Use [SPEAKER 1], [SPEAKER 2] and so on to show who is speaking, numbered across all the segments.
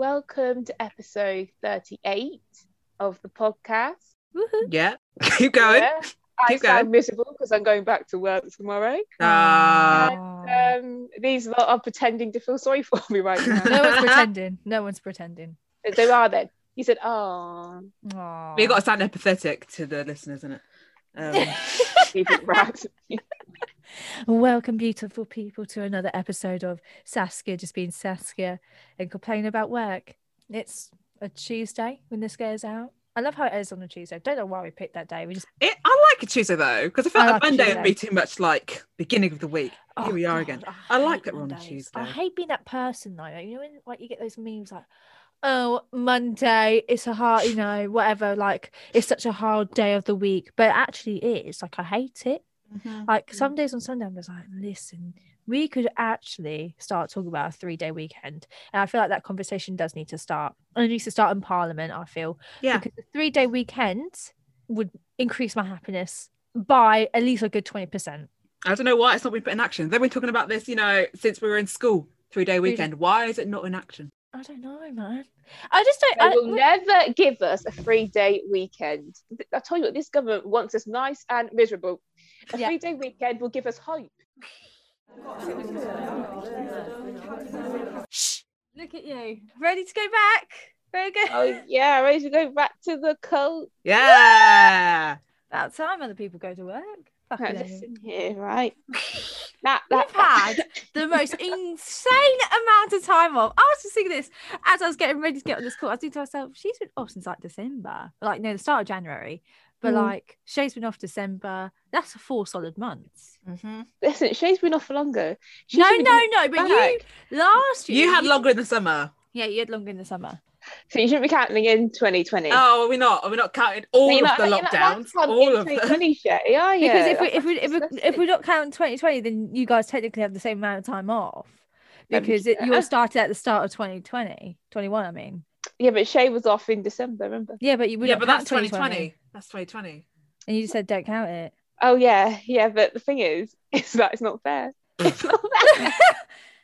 [SPEAKER 1] welcome to episode 38 of the podcast.
[SPEAKER 2] Woohoo. Yeah, keep going. Yeah,
[SPEAKER 1] I keep sound going. miserable because I'm going back to work tomorrow.
[SPEAKER 2] Uh,
[SPEAKER 1] and, um, these lot are pretending to feel sorry for me right now.
[SPEAKER 3] no one's pretending. No one's pretending.
[SPEAKER 1] They are then. You said, "Oh,
[SPEAKER 2] you got to sound empathetic to the listeners, isn't it?" Um,
[SPEAKER 3] Welcome, beautiful people, to another episode of Saskia just being Saskia and complaining about work. It's a Tuesday when this goes out. I love how it is on a Tuesday. Don't know why we picked that day. We just
[SPEAKER 2] it, I like a Tuesday though because I felt like Monday would be too much like beginning of the week. Oh, Here we are God, again. I, I like that we're on a Tuesday. I
[SPEAKER 3] hate being that person though. You know when like you get those memes like, oh Monday, it's a hard, you know, whatever. Like it's such a hard day of the week, but it actually is. Like I hate it. Mm-hmm. Like some days on Sunday, I'm just like, listen, we could actually start talking about a three day weekend. And I feel like that conversation does need to start. And it needs to start in Parliament, I feel.
[SPEAKER 2] Yeah.
[SPEAKER 3] Because the three day weekend would increase my happiness by at least a good 20%.
[SPEAKER 2] I don't know why it's not been put in action. They've been talking about this, you know, since we were in school, three day weekend. Why is it not in action?
[SPEAKER 3] I don't know, man. I just don't.
[SPEAKER 1] They
[SPEAKER 3] I,
[SPEAKER 1] will never give us a free day weekend. I tell you what, this government wants us nice and miserable. A yeah. three day weekend will give us hope. Shh.
[SPEAKER 3] Look at you, ready to go back. Very good.
[SPEAKER 1] Oh yeah, ready to go back to the coat.
[SPEAKER 2] Yeah.
[SPEAKER 3] About time other people go to work.
[SPEAKER 1] Right, listen here, right?
[SPEAKER 3] that, that, We've had the most insane amount of time off. I was just thinking this as I was getting ready to get on this call. I was thinking to myself, she's been off since like December, like no, the start of January. But mm. like Shay's been off December. That's four solid months.
[SPEAKER 1] Mm-hmm. Listen, Shay's been off for longer.
[SPEAKER 3] She's no, no, no. But back. you last year
[SPEAKER 2] you had you, longer in the summer.
[SPEAKER 3] Yeah, you had longer in the summer.
[SPEAKER 1] So you shouldn't be counting in 2020.
[SPEAKER 2] Oh, are we not? Are we not counting all of not, the lockdowns? all of them.
[SPEAKER 1] Shay, are you?
[SPEAKER 3] Because if we if we if we, if we don't count 2020, then you guys technically have the same amount of time off. Because it, you all started at the start of 2020, 21. I mean.
[SPEAKER 1] Yeah, but Shay was off in December. Remember?
[SPEAKER 3] Yeah, but you
[SPEAKER 2] yeah, but that's 2020. 2020. That's 2020.
[SPEAKER 3] And you just said don't count it.
[SPEAKER 1] Oh yeah, yeah. But the thing is, it's that it's not fair. It's not
[SPEAKER 3] fair.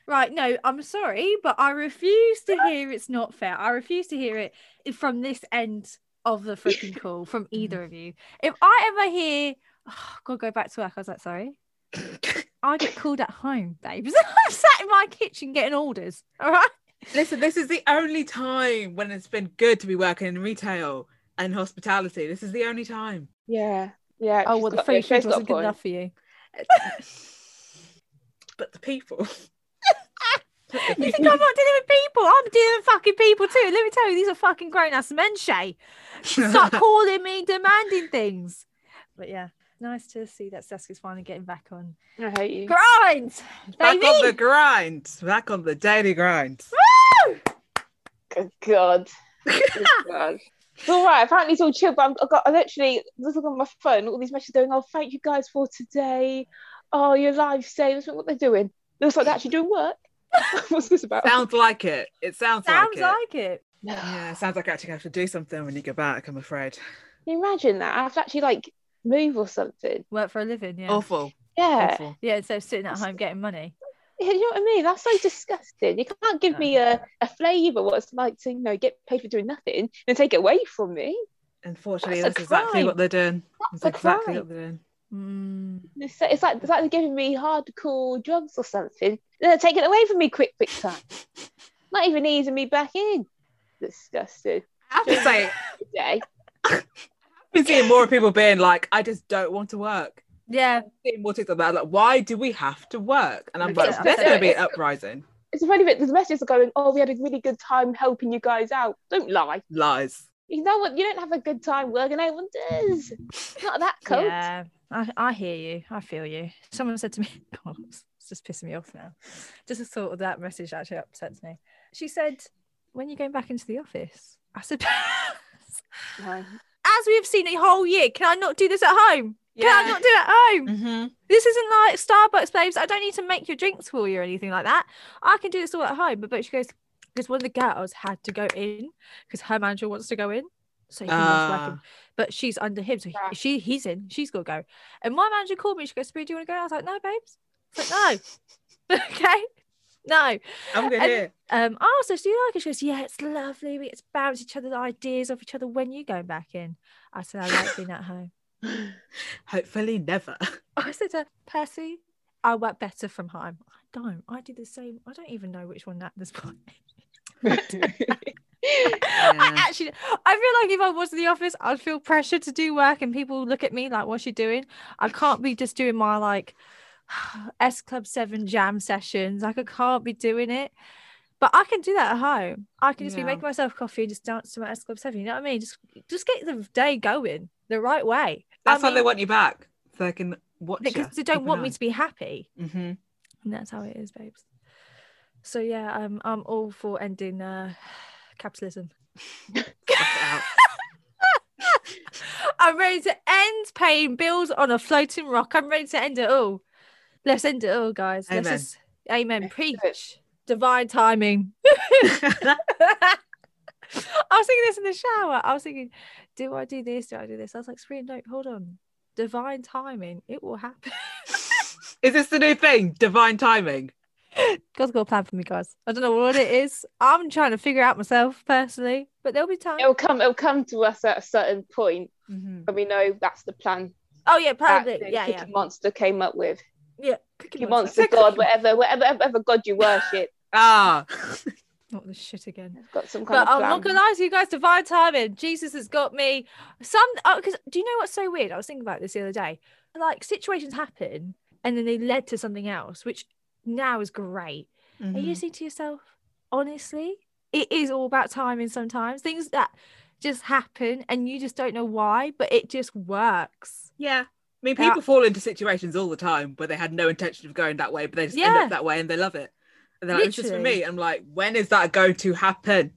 [SPEAKER 3] Right, no, I'm sorry, but I refuse to hear it's not fair. I refuse to hear it from this end of the freaking call from mm. either of you. If I ever hear, oh, God, go back to work, I was like, sorry. I get called at home, babes. I'm sat in my kitchen getting orders. All right.
[SPEAKER 2] Listen, this is the only time when it's been good to be working in retail and hospitality. This is the only time.
[SPEAKER 1] Yeah. Yeah.
[SPEAKER 3] Oh, well, the free food wasn't good enough for you.
[SPEAKER 2] but the people.
[SPEAKER 3] you think I'm not dealing with people? I'm dealing with fucking people too. Let me tell you, these are fucking grown ass men, Shay. Start calling me, demanding things. But yeah, nice to see that Saskia's finally getting back on.
[SPEAKER 1] I hate you.
[SPEAKER 3] Grind!
[SPEAKER 2] Back on the grind. Back on the daily grind.
[SPEAKER 3] Woo!
[SPEAKER 1] Good God. Good God. It's all right. Apparently it's all chill, but I'm, I've got I literally looking on my phone, all these messages going, "Oh, thank you guys for today. Oh, your lifesavers. What they're doing? Looks like they're actually doing work. What's this about?
[SPEAKER 2] Sounds like it. It sounds,
[SPEAKER 3] sounds
[SPEAKER 2] like,
[SPEAKER 3] like it.
[SPEAKER 2] it. Yeah, it sounds like I actually have to do something when you go back. I'm afraid.
[SPEAKER 1] Can you imagine that? I have to actually like move or something.
[SPEAKER 3] Work for a living. Yeah.
[SPEAKER 2] Awful.
[SPEAKER 1] Yeah.
[SPEAKER 2] Awful.
[SPEAKER 3] Yeah. Instead of sitting at home getting money.
[SPEAKER 1] Yeah, You know what I mean? That's so disgusting. You can't give me a, a flavour what it's like to, you know, get paid for doing nothing and take it away from me.
[SPEAKER 2] Unfortunately, that's, that's exactly what they're doing. That's, that's exactly crime. what they're doing.
[SPEAKER 3] Mm.
[SPEAKER 1] It's, it's, like it's like they're giving me hardcore drugs or something. They're taking it away from me quick, quick time. Not even easing me back in. Disgusting.
[SPEAKER 2] I have to say, today. I've been seeing more people being like, I just don't want to work.
[SPEAKER 3] Yeah.
[SPEAKER 2] seeing more TikTok about like, why do we have to work? And I'm like, yeah, there's going to be an uprising.
[SPEAKER 1] It's a funny bit. The messages are going, oh, we had a really good time helping you guys out. Don't lie.
[SPEAKER 2] Lies.
[SPEAKER 1] You know what? You don't have a good time working. No one does. Not that cold.
[SPEAKER 3] Yeah, I, I hear you. I feel you. Someone said to me, God, it's just pissing me off now. Just the thought of that message actually upsets me. She said, when you're going back into the office, I said, no. as we have seen a whole year, can I not do this at home? Can I not do it at home?
[SPEAKER 2] Mm-hmm.
[SPEAKER 3] This isn't like Starbucks, babes. I don't need to make your drinks for you or anything like that. I can do this all at home. But, but she goes, because one of the girls had to go in because her manager wants to go in. So he uh. working. But she's under him. So he, she he's in. She's got to go. And my manager called me. She goes, do you want to go? I was like, no, babes. I was like, no. okay. No.
[SPEAKER 2] I'm good
[SPEAKER 3] And-
[SPEAKER 2] here.
[SPEAKER 3] Um, oh, so do you like it? She goes, yeah, it's lovely. We get to bounce each other's ideas off each other. When you going back in? I said, I like being at home.
[SPEAKER 2] Hopefully never.
[SPEAKER 3] I said to her, Percy, I work better from home. I don't. I do the same. I don't even know which one at this point. I actually, I feel like if I was in the office, I'd feel pressure to do work, and people look at me like, "What's she doing?" I can't be just doing my like S Club Seven jam sessions. Like I can't be doing it, but I can do that at home. I can just
[SPEAKER 2] Yeah.
[SPEAKER 3] be making myself coffee and just dance to my S Club Seven. You know what I mean? Just, just get the day going the right way.
[SPEAKER 2] That's
[SPEAKER 3] I
[SPEAKER 2] why they want you back. So they can watch you.
[SPEAKER 3] because they don't want me to be happy.
[SPEAKER 2] hmm
[SPEAKER 3] And that's how it is, babes. So yeah, I'm I'm all for ending uh, capitalism. I'm ready to end paying bills on a floating rock. I'm ready to end it all. Let's end it all, guys. Let's
[SPEAKER 2] Amen.
[SPEAKER 3] just amen.
[SPEAKER 1] Let's do it.
[SPEAKER 3] Preach. Divine timing. I was thinking this in the shower. I was thinking, do I do this? Do I do this? I was like, screen note, hold on. Divine timing. It will happen.
[SPEAKER 2] Is this the new thing? Divine timing.
[SPEAKER 3] God's got a plan for me, guys. I don't know what it is. I'm trying to figure out myself personally, but there'll be time.
[SPEAKER 1] it'll come. It'll come to us at a certain point
[SPEAKER 2] Mhm.
[SPEAKER 1] when we know that's the plan.
[SPEAKER 3] Oh yeah,
[SPEAKER 1] the
[SPEAKER 3] Yeah, yeah,
[SPEAKER 1] Monster came up with.
[SPEAKER 3] yeah. Cookie
[SPEAKER 1] Cookie
[SPEAKER 3] monster.
[SPEAKER 1] Monster God, whatever, whatever, whatever God you worship,
[SPEAKER 2] Ah.
[SPEAKER 3] Not this shit again.
[SPEAKER 1] has got some kind
[SPEAKER 3] But
[SPEAKER 1] of
[SPEAKER 3] I'm not gonna lie to you guys. Divine timing. Jesus has got me. Some because do you know what's so weird? I was thinking about this the other day. Like situations happen and then they led to something else, which now is great. And you just think to yourself, honestly, it is all about timing. Sometimes things that just happen and you just don't know why, but it just works.
[SPEAKER 2] Yeah. I mean,
[SPEAKER 3] Yeah.
[SPEAKER 2] people fall into situations all the time where they had no intention of going that way, but they just end up that way and they love it. And they're like, it's just for me. I'm like, when is that going to happen?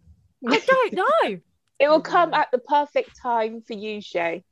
[SPEAKER 3] I don't know.
[SPEAKER 1] It will come at the perfect time for you, Shay.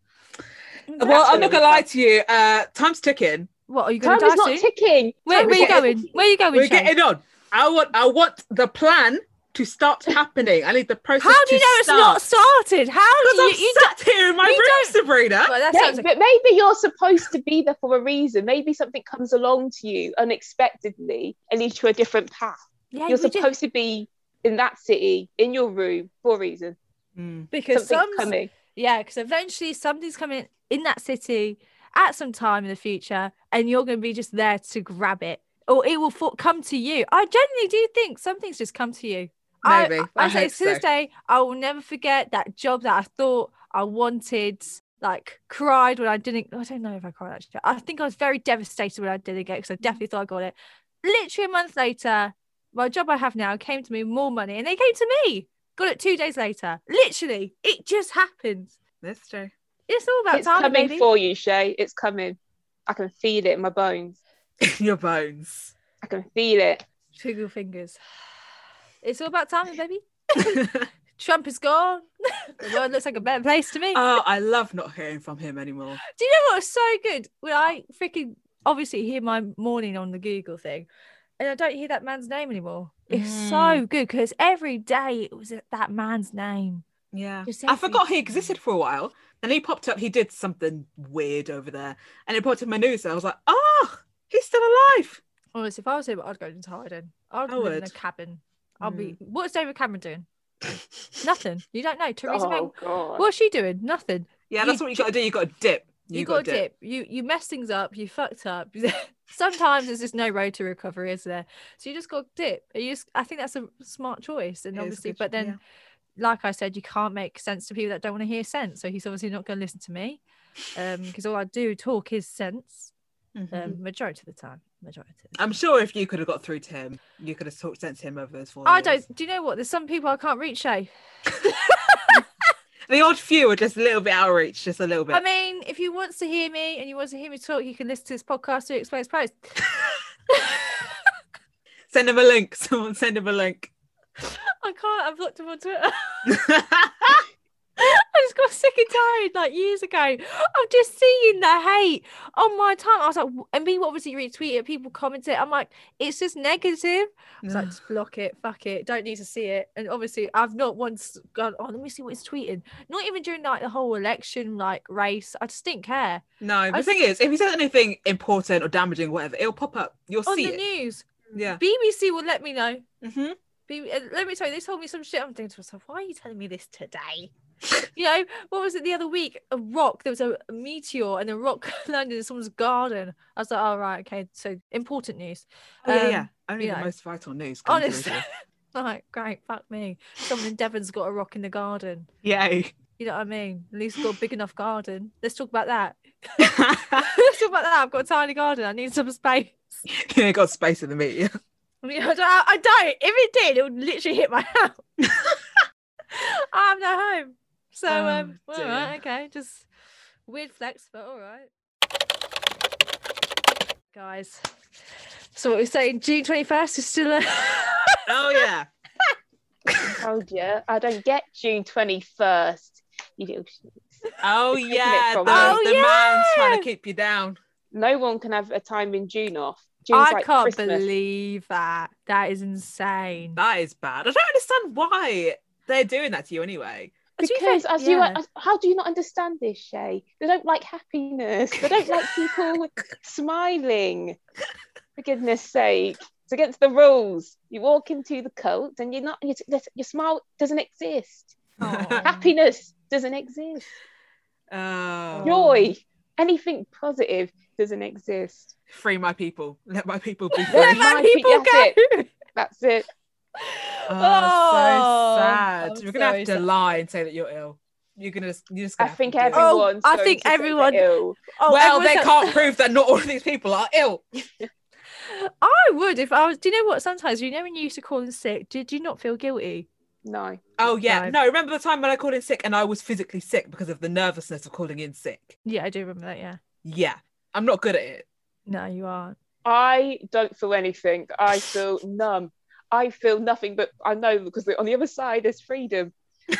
[SPEAKER 2] Well, I'm not
[SPEAKER 1] gonna
[SPEAKER 2] gonna lie to you. Uh, time's ticking.
[SPEAKER 3] What are you going
[SPEAKER 1] Time
[SPEAKER 3] to
[SPEAKER 1] is not ticking.
[SPEAKER 3] Where,
[SPEAKER 1] Time
[SPEAKER 3] where
[SPEAKER 1] is
[SPEAKER 3] you going?
[SPEAKER 1] ticking.
[SPEAKER 3] Where are you going?
[SPEAKER 2] We're
[SPEAKER 3] Shay?
[SPEAKER 2] getting on. I want, I want the plan to start happening. I need the process.
[SPEAKER 3] How do you
[SPEAKER 2] to
[SPEAKER 3] know it's not started? How do you?
[SPEAKER 2] I'm
[SPEAKER 3] you
[SPEAKER 2] sat here in my
[SPEAKER 3] you
[SPEAKER 2] room,
[SPEAKER 3] don't-
[SPEAKER 2] Sabrina.
[SPEAKER 3] Well, that
[SPEAKER 1] Yeah,
[SPEAKER 3] like
[SPEAKER 1] but maybe you're supposed to be there for a reason. Maybe something comes along to you unexpectedly and leads you to a different path.
[SPEAKER 3] yeah,
[SPEAKER 1] you're
[SPEAKER 3] we just-
[SPEAKER 1] supposed to be in that city, in your room, for a reason.
[SPEAKER 2] Mm.
[SPEAKER 3] because
[SPEAKER 1] Something's
[SPEAKER 3] some
[SPEAKER 1] coming.
[SPEAKER 3] yeah, because eventually something's coming in that city at some time in the future, and you're going to be just there to grab it, or it will come to you. I genuinely do think something's just come to you. I-
[SPEAKER 2] Maybe.
[SPEAKER 3] I,
[SPEAKER 2] I
[SPEAKER 3] say
[SPEAKER 2] hope
[SPEAKER 3] to this day, I will never forget that job that I thought I wanted. Like cried when I didn't. I don't know if I cried actually. I think I was very devastated when I didn't get because I definitely thought I got it. Literally a month later, my job I have now came to me more money, and they came to me. Got it two days later. Literally, it just happened.
[SPEAKER 2] That's true.
[SPEAKER 3] It's all about timing.
[SPEAKER 1] It's coming
[SPEAKER 3] baby.
[SPEAKER 1] for you, Shay. It's coming. I can feel it in my bones.
[SPEAKER 2] Your bones.
[SPEAKER 1] I can feel it.
[SPEAKER 3] Twinkle fingers. It's all about timing, baby. Trump is gone. the world looks like a better place to me.
[SPEAKER 2] oh, I love not hearing from him anymore.
[SPEAKER 3] Do you know what's so good? When I freaking obviously hear my morning on the Google thing, and I don't hear that man's name anymore. It's so
[SPEAKER 2] Mm.
[SPEAKER 3] good because every day it was that man's name.
[SPEAKER 2] Yeah. I forgot he existed for a while. Then he popped up, he did something weird over there. And it popped up in my news. And I was like, oh, he's still alive.
[SPEAKER 3] Honestly, if I was him, I'd go into hiding. I'd
[SPEAKER 2] I
[SPEAKER 3] live in a cabin. I'll be. Mm. What's David Cameron doing? Nothing. You don't know. Theresa oh, May.
[SPEAKER 1] Oh, God.
[SPEAKER 3] What's she doing? Nothing.
[SPEAKER 2] Yeah, that's
[SPEAKER 3] You
[SPEAKER 2] what you got to do. You got to dip.
[SPEAKER 3] You, got to dip. You you mess things up. You fucked up. Sometimes there's just no road to recovery, is there? So you just got to dip. You just, I think that's a smart choice. And
[SPEAKER 2] It is a
[SPEAKER 3] obviously,
[SPEAKER 2] good-
[SPEAKER 3] but then,
[SPEAKER 2] yeah.
[SPEAKER 3] Like I said, you can't make sense to people that don't want to hear sense. So he's obviously not going to listen to me, um, because all I do talk is sense.
[SPEAKER 2] Mhm.
[SPEAKER 3] Um, majority of the time, majority.
[SPEAKER 2] I'm sure if you could have got through to him, you could have talked sense to him over those four
[SPEAKER 3] I
[SPEAKER 2] years.
[SPEAKER 3] don't. Do you know what? There's some people I can't reach, Shay.
[SPEAKER 2] The odd few are just a little bit out of reach, just a little bit.
[SPEAKER 3] I mean, if you want to hear me and you want to hear me talk, you can listen to this podcast to Exposed Post.
[SPEAKER 2] send him a link. Someone send him a link.
[SPEAKER 3] I can't. I've looked him on Twitter. I just got sick and tired like years ago of just seeing the hate on my time. I was like, and people obviously retweet it, people commented. I'm like, it's just negative. I was like, just block it, fuck it, don't need to see it. And obviously, I've not once gone, oh, let me see what he's tweeting. Not even during like the whole election like race. I just didn't care
[SPEAKER 2] no, the thing is, if he says anything important or damaging, or whatever, it'll pop up. You'll
[SPEAKER 3] on
[SPEAKER 2] see
[SPEAKER 3] the
[SPEAKER 2] it.
[SPEAKER 3] news.
[SPEAKER 2] Yeah.
[SPEAKER 3] BBC will let me know.
[SPEAKER 2] Mm-hmm.
[SPEAKER 3] Uh, let me tell you, they told me some shit. I'm thinking to myself, why are you telling me this today? you know, what was it the other week? A rock. There was a, a meteor and a rock landed in someone's garden. I was like, oh right, okay. So important news.
[SPEAKER 2] Oh, yeah,
[SPEAKER 3] Um,
[SPEAKER 2] yeah. Only the
[SPEAKER 3] know,
[SPEAKER 2] most vital news.
[SPEAKER 3] Honestly. like, great, fuck me. Someone in Devon's got a rock in the garden.
[SPEAKER 2] Yay.
[SPEAKER 3] You know what I mean? At least got a big enough garden. Let's talk about that. Let's talk about that. I've got a tiny garden. I need some space.
[SPEAKER 2] you ain't got space in the media.
[SPEAKER 3] I mean, I don't, I don't. If it did, it would literally hit my house. I have no home. So,
[SPEAKER 2] Oh,
[SPEAKER 3] um, all right, okay. Just weird flex, but all right. Guys, so what we're saying, June 21st is still a.
[SPEAKER 2] Oh yeah.
[SPEAKER 1] Told you, I don't get June 21st. You little
[SPEAKER 2] Oh
[SPEAKER 1] taking it
[SPEAKER 2] yeah.
[SPEAKER 1] from
[SPEAKER 2] The.
[SPEAKER 3] Oh,
[SPEAKER 2] the man's trying to keep you down.
[SPEAKER 1] No one can have a time in June off. June's
[SPEAKER 3] I
[SPEAKER 1] like
[SPEAKER 3] can't
[SPEAKER 1] Christmas.
[SPEAKER 3] believe that. That is insane.
[SPEAKER 2] That is bad. I don't understand why they're doing that to you anyway.
[SPEAKER 3] To be fair,
[SPEAKER 1] Because as you,
[SPEAKER 3] yeah.
[SPEAKER 1] as- how do you not understand this, Shay? They don't like happiness. They don't like people smiling. For goodness sake, it's against the rules. You walk into the cult and you're not. Your, your smile doesn't exist.
[SPEAKER 3] Aw.
[SPEAKER 1] Happiness doesn't exist.
[SPEAKER 2] Oh.
[SPEAKER 1] Joy, anything positive doesn't exist.
[SPEAKER 2] Free my people. Let my people be free.
[SPEAKER 3] Let
[SPEAKER 1] my
[SPEAKER 3] my
[SPEAKER 1] people
[SPEAKER 3] people
[SPEAKER 1] go.
[SPEAKER 3] go.
[SPEAKER 1] That's it.
[SPEAKER 2] Oh,
[SPEAKER 3] Oh,
[SPEAKER 2] so sad.
[SPEAKER 3] I'm
[SPEAKER 2] We're gonna have to
[SPEAKER 3] sad.
[SPEAKER 2] lie and say that you're ill. You're gonna just. You're just
[SPEAKER 1] I
[SPEAKER 2] gonna have
[SPEAKER 1] think
[SPEAKER 2] to do it.
[SPEAKER 3] Oh. I think
[SPEAKER 1] to say they're
[SPEAKER 3] everyone-
[SPEAKER 1] ill.
[SPEAKER 3] Oh,
[SPEAKER 2] well,
[SPEAKER 3] everyone's
[SPEAKER 2] they
[SPEAKER 3] like-
[SPEAKER 2] can't prove that not all of these people are ill.
[SPEAKER 3] I would if I was. Do you know what? Sometimes you know when you used to call in sick, did you not feel guilty?
[SPEAKER 1] No.
[SPEAKER 2] Oh yeah,
[SPEAKER 3] No.
[SPEAKER 2] no. Remember the time when I called in sick and I was physically sick because of the nervousness of calling in sick?
[SPEAKER 3] Yeah, I do remember that. Yeah.
[SPEAKER 2] Yeah, I'm not good at it.
[SPEAKER 3] No, you aren't.
[SPEAKER 1] I don't feel anything. I feel numb. I feel nothing, but I know because on the other side there's freedom.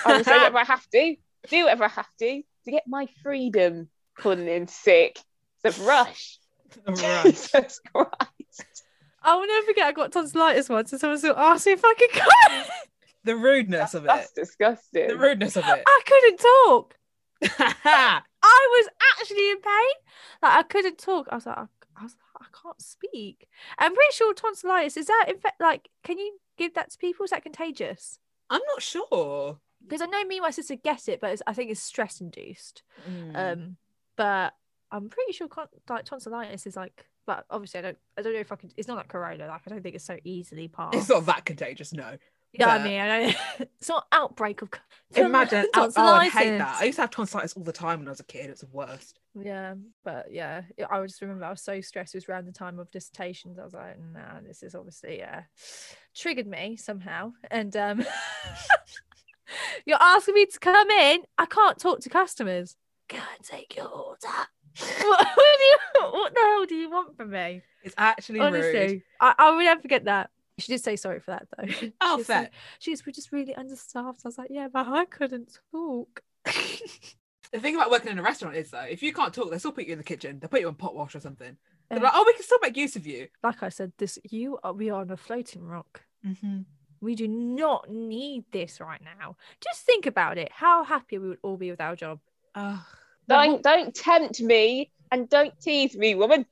[SPEAKER 1] I will say whatever I have to, do whatever I have to to get my freedom. Calling in sick. It's a rush.
[SPEAKER 2] Right.
[SPEAKER 1] Jesus Christ.
[SPEAKER 3] I will never forget. I got tonsillitis once, and someone still asked me if I could come.
[SPEAKER 2] The rudeness of it.
[SPEAKER 1] That's disgusting.
[SPEAKER 2] The rudeness of it.
[SPEAKER 3] I couldn't talk. I was actually in pain. Like I couldn't talk. I was like, I, I was like, I can't speak. I'm pretty sure tonsillitis is that in fact like, can you give that to people? Is that contagious?
[SPEAKER 2] I'm not sure.
[SPEAKER 3] Because I know me and my sister get it, but it's, I think it's stress induced.
[SPEAKER 2] Mm.
[SPEAKER 3] Um, but I'm pretty sure con- like tonsillitis is like, but obviously I don't, I don't know if I can. It's not like corona. Like I don't think it's so easily passed.
[SPEAKER 2] it's not that contagious, no.
[SPEAKER 3] You know what I
[SPEAKER 2] but-
[SPEAKER 3] mean? It's not outbreak of
[SPEAKER 2] Imagine, oh, oh, I hate that. I used to have tonsillitis all the time when I was a kid. It's the worst.
[SPEAKER 3] Yeah, but yeah, I- just remember I was so stressed. It was around the time of dissertations. I was like, nah, this is obviously uh triggered me somehow. And um you're asking me to come in. I can't talk to customers. Go and take your order. what, what, you, what the hell do you want from me?
[SPEAKER 2] It's actually rude.
[SPEAKER 3] Honestly, I, I will never forget that. She did say sorry for that though.
[SPEAKER 2] Oh,
[SPEAKER 3] She was
[SPEAKER 2] fair.
[SPEAKER 3] like- She's we're just really understaffed. I was like, yeah, but I couldn't talk.
[SPEAKER 2] The thing about working in a restaurant is though, if you can't talk, they still put you in the kitchen. They put you on pot wash or something. They're
[SPEAKER 3] Yeah.
[SPEAKER 2] like, oh, we can still make use of you.
[SPEAKER 3] like I said, this you are we are on a floating rock.
[SPEAKER 2] Mm-hmm.
[SPEAKER 3] We do not need this right now. Just think about it. How happy we would all be with our job.
[SPEAKER 1] Don't don't tempt me and don't tease me, woman.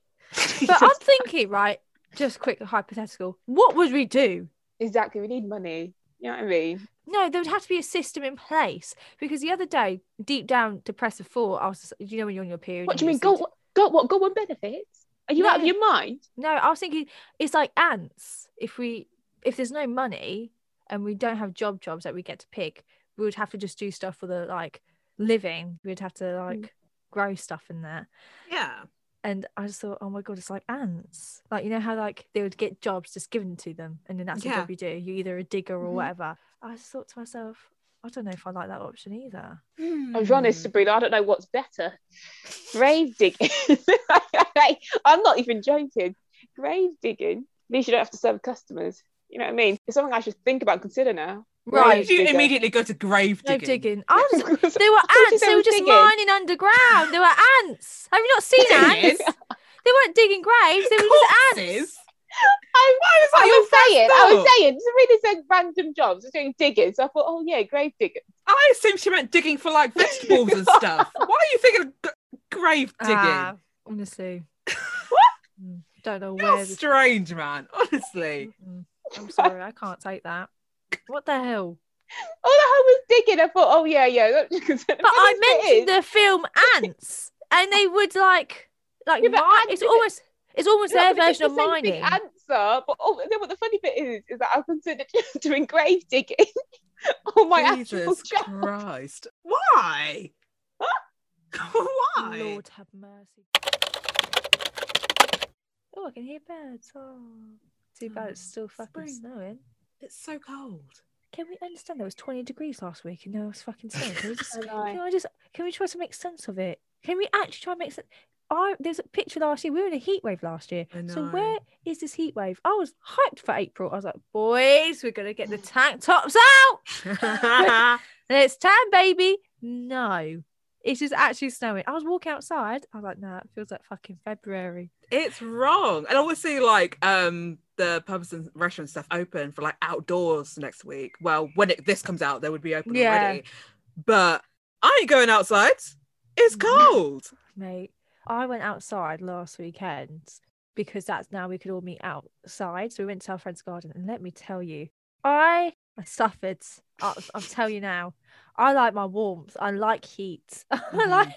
[SPEAKER 3] But I'm thinking, right? Just quick hypothetical. What would we do?
[SPEAKER 1] exactly, we need money. You know what I mean?
[SPEAKER 3] No, there would have to be a system in place because the other day, deep down, depressive thought, I was, just, you know, when you're on your period.
[SPEAKER 1] What do you mean? Go go what? Go on benefits? Are you out of your mind?
[SPEAKER 3] No, I was thinking it's like ants. If we if there's no money and we don't have job jobs that we get to pick, we would have to just do stuff for the like living. We'd have to like mm. grow stuff in there.
[SPEAKER 2] Yeah.
[SPEAKER 3] And I just thought, oh my god, it's like ants. Like you know how like they would get jobs just given to them, and then that's the
[SPEAKER 2] Yeah.
[SPEAKER 3] job you do. You're either a digger or
[SPEAKER 1] Mhm.
[SPEAKER 3] whatever. I just thought to myself, I don't know if I like that option either.
[SPEAKER 1] I'll be honest,
[SPEAKER 2] Hmm.
[SPEAKER 1] Sabrina, I don't know what's better. Grave digging. I'm not even joking. Grave digging. At least you don't have to serve customers. You know what I mean? It's something I should think about consider now.
[SPEAKER 2] Why
[SPEAKER 3] Right,
[SPEAKER 2] did you
[SPEAKER 1] digger.
[SPEAKER 2] immediately go to grave
[SPEAKER 3] no
[SPEAKER 2] digging?
[SPEAKER 3] digging. I was, they were
[SPEAKER 1] I thought you
[SPEAKER 3] ants. They were just
[SPEAKER 1] digging.
[SPEAKER 3] mining underground. They were ants. Have you not seen ants? They weren't digging graves. They were just ants.
[SPEAKER 2] Corpses?
[SPEAKER 1] I,
[SPEAKER 2] Why was that
[SPEAKER 1] I was saying,
[SPEAKER 2] first
[SPEAKER 1] I was
[SPEAKER 2] thought?
[SPEAKER 1] saying, Sabrina said random jobs. I was doing digging. So I thought, oh yeah, grave digging.
[SPEAKER 2] I assumed she meant digging for like vegetables and stuff. Why are you thinking of g- grave digging?
[SPEAKER 3] Ah, honestly. Mm. don't know
[SPEAKER 2] You're
[SPEAKER 3] where. This...
[SPEAKER 2] strange, man. Honestly.
[SPEAKER 3] I'm sorry, I can't take that. What the hell?
[SPEAKER 1] Oh, I was digging. I thought, oh yeah, yeah.
[SPEAKER 3] But I mentioned the film Ants, and they would like, like,
[SPEAKER 1] Yeah, but
[SPEAKER 3] it's almost, it's almost their
[SPEAKER 1] but it's
[SPEAKER 3] version of
[SPEAKER 1] the same big
[SPEAKER 3] mining.
[SPEAKER 1] answer. But oh, then what the funny bit is, is that I considered doing grave digging on oh, my actual
[SPEAKER 2] Jesus
[SPEAKER 1] job.
[SPEAKER 2] Christ. Why? Why?
[SPEAKER 3] Lord have mercy. Oh, I can hear birds. Oh, too bad it's
[SPEAKER 2] Oh,
[SPEAKER 3] still fucking
[SPEAKER 2] spring.
[SPEAKER 3] snowing.
[SPEAKER 2] It's so cold.
[SPEAKER 3] Can we understand there was 20 degrees last week and now it's fucking snowing? Can we just,
[SPEAKER 1] I
[SPEAKER 3] can. I just, can we try to make sense of it? Can we actually try and make sense? I there's a picture last year. We were in a heat wave last year. So where is this heat wave? I was hyped for April. I was like, boys, we're gonna get the tank tops out. It's time, baby. No, it's just actually snowing. I was walking outside. I was like, nah, it feels like fucking February.
[SPEAKER 2] it's wrong. And obviously, like, um, the pubs and restaurant stuff open for like outdoors next week. Well, when it, this comes out, they would be open
[SPEAKER 3] Yeah.
[SPEAKER 2] already. But I ain't going outside. It's cold.
[SPEAKER 3] Mate, I went outside last weekend because that's now we could all meet outside. So we went to our friend's garden, and let me tell you, I I suffered. I'll, I'll tell you now. I like my warmth. I like heat. I
[SPEAKER 2] Mhm.
[SPEAKER 3] like.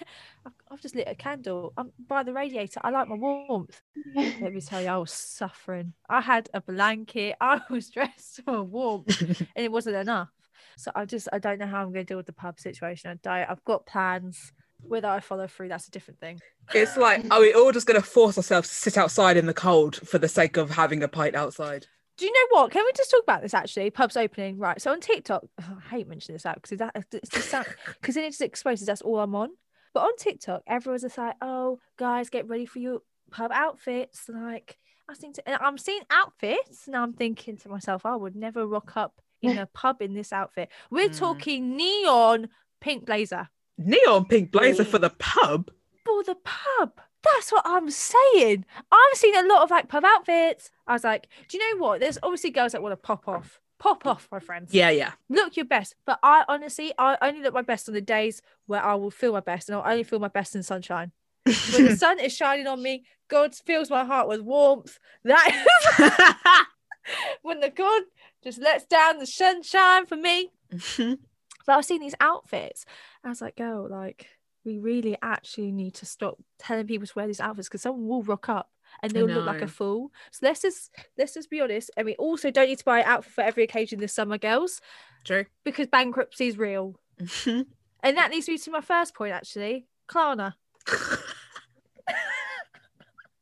[SPEAKER 3] I've- I've just lit a candle. I'm by the radiator. I like my warmth. Let me tell you, I was suffering. I had a blanket. I was dressed for warmth, and it wasn't enough. So I just I don't know how I'm going to deal with the pub situation. I don't. I've got plans. Whether I follow through, that's a different thing.
[SPEAKER 2] It's like, are we all just going to force ourselves to sit outside in the cold for the sake of having a pint outside?
[SPEAKER 3] Do you know what? Can we just talk about this actually? Pubs opening, right? So on TikTok, I hate mentioning this out because that it's just because then it just exposes that's all I'm on. But on TikTok, everyone's just like, "Oh, guys, get ready for your pub outfits." Like, I think, and I'm seeing outfits, and I'm thinking to myself, I would never rock up in a pub in this outfit. We're
[SPEAKER 2] Mm.
[SPEAKER 3] talking neon pink blazer
[SPEAKER 2] Neon pink blazer for the pub.
[SPEAKER 3] for the pub. That's what I'm saying. I've seen a lot of like pub outfits. I was like, do you know what? There's obviously girls that want to pop off. Pop off, my friends.
[SPEAKER 2] Yeah, yeah.
[SPEAKER 3] Look your best. But I honestly, I only look my best on the days where I will feel my best, and I'll only feel my best in sunshine. When the sun is shining on me, God fills my heart with warmth. That is when the God just lets down the sunshine for me. Mm-hmm. But I've seen these outfits. I was like, girl, like, we really actually need to stop telling people to wear these outfits because someone will rock up and they'll look like a fool. So let's just let's just be honest. And we also don't need to buy an outfit for every occasion this summer, girls,
[SPEAKER 2] True.
[SPEAKER 3] because bankruptcy is real. And that leads me to my first point, actually. Klarna.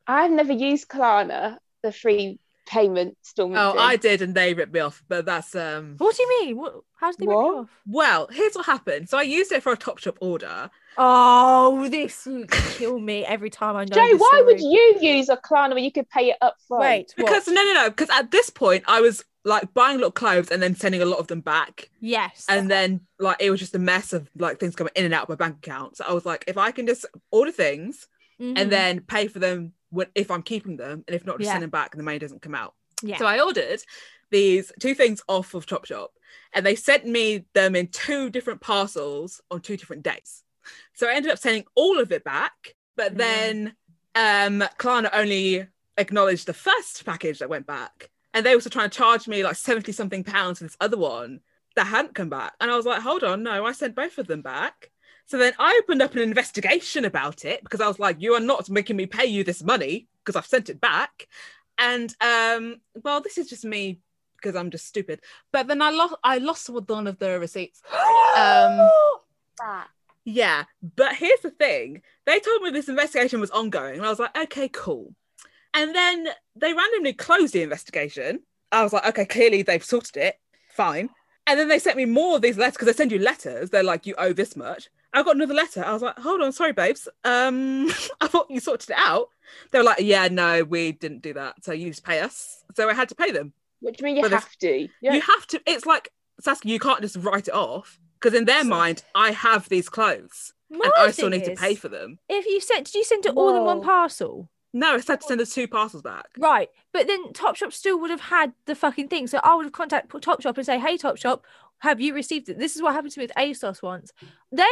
[SPEAKER 1] I've never used Klarna, the free payment installment.
[SPEAKER 2] oh. I did, and they ripped me off. But that's um.
[SPEAKER 3] What do you mean? What? How did they rip you off?
[SPEAKER 2] Well, here's what happened. So I used it for a Topshop order.
[SPEAKER 3] Oh, this would kill me every time I know.
[SPEAKER 1] Joe,
[SPEAKER 3] this
[SPEAKER 1] why would you use a Klarna when you could pay it up front?
[SPEAKER 3] Wait, what?
[SPEAKER 2] Because no, no, no. Because at this point, I was like buying a lot of clothes and then sending a lot of them back,
[SPEAKER 3] yes.
[SPEAKER 2] and then like it was just a mess of like things coming in and out of my bank account. So I was like, if I can just order things
[SPEAKER 3] Mhm.
[SPEAKER 2] and then pay for them when if I'm keeping them, and if not, just
[SPEAKER 3] Yeah.
[SPEAKER 2] send them back and the money doesn't come out.
[SPEAKER 3] yeah.
[SPEAKER 2] So I ordered these two things off of Topshop, and they sent me them in two different parcels on two different days. So I ended up sending all of it back, but
[SPEAKER 3] Yeah.
[SPEAKER 2] then um Klarna only acknowledged the first package that went back, and they were also trying to charge me like seventy something pounds for this other one that hadn't come back, and I was like, hold on, no, I sent both of them back. So then I opened up an investigation about it because I was like, you are not making me pay you this money because I've sent it back. And um, well, this is just me because I'm just stupid. But then I lost I lost one of the receipts. Um, Yeah, but here's the thing. They told me this investigation was ongoing, and I was like, okay, cool. And then they randomly closed the investigation. I was like, okay, clearly they've sorted it. Fine. And then they sent me more of these letters because they send you letters. They're like, you owe this much. I got another letter. I was like, hold on, sorry, babes. Um, I thought you sorted it out. They were like, yeah, no, we didn't do that. So you just pay us. So I had to pay them.
[SPEAKER 1] What do you mean you
[SPEAKER 2] But
[SPEAKER 1] have to? Yeah.
[SPEAKER 2] You have to. It's like Saskia, you can't just write it off because in their
[SPEAKER 3] So-
[SPEAKER 2] mind, I have these clothes and I still need to pay for them.
[SPEAKER 3] If you sent, did you send it all in one parcel?
[SPEAKER 2] No, I had to send us two parcels back.
[SPEAKER 3] Right, but then Topshop still would have had the fucking thing. So I would have contacted Topshop and say, "Hey, Topshop, have you received it?" This is what happened to me with ASOS once. They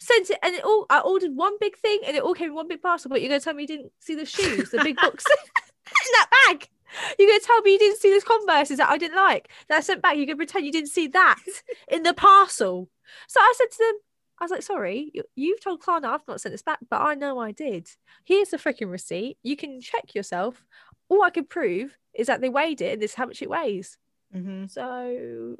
[SPEAKER 3] sent it, and it all. I ordered one big thing, and it all came in one big parcel. But you're gonna tell me you didn't see the shoes, the big box. in that bag. You're gonna tell me you didn't see this Converse that I didn't like that I sent back. You're gonna pretend you didn't see that in the parcel. So I said to them, I was like, sorry, you- you've told Klarna I've not sent this back, but I know I did. Here's the freaking receipt. You can check yourself. All I can prove is that they weighed it and this is how much it weighs.
[SPEAKER 2] Mhm.
[SPEAKER 3] So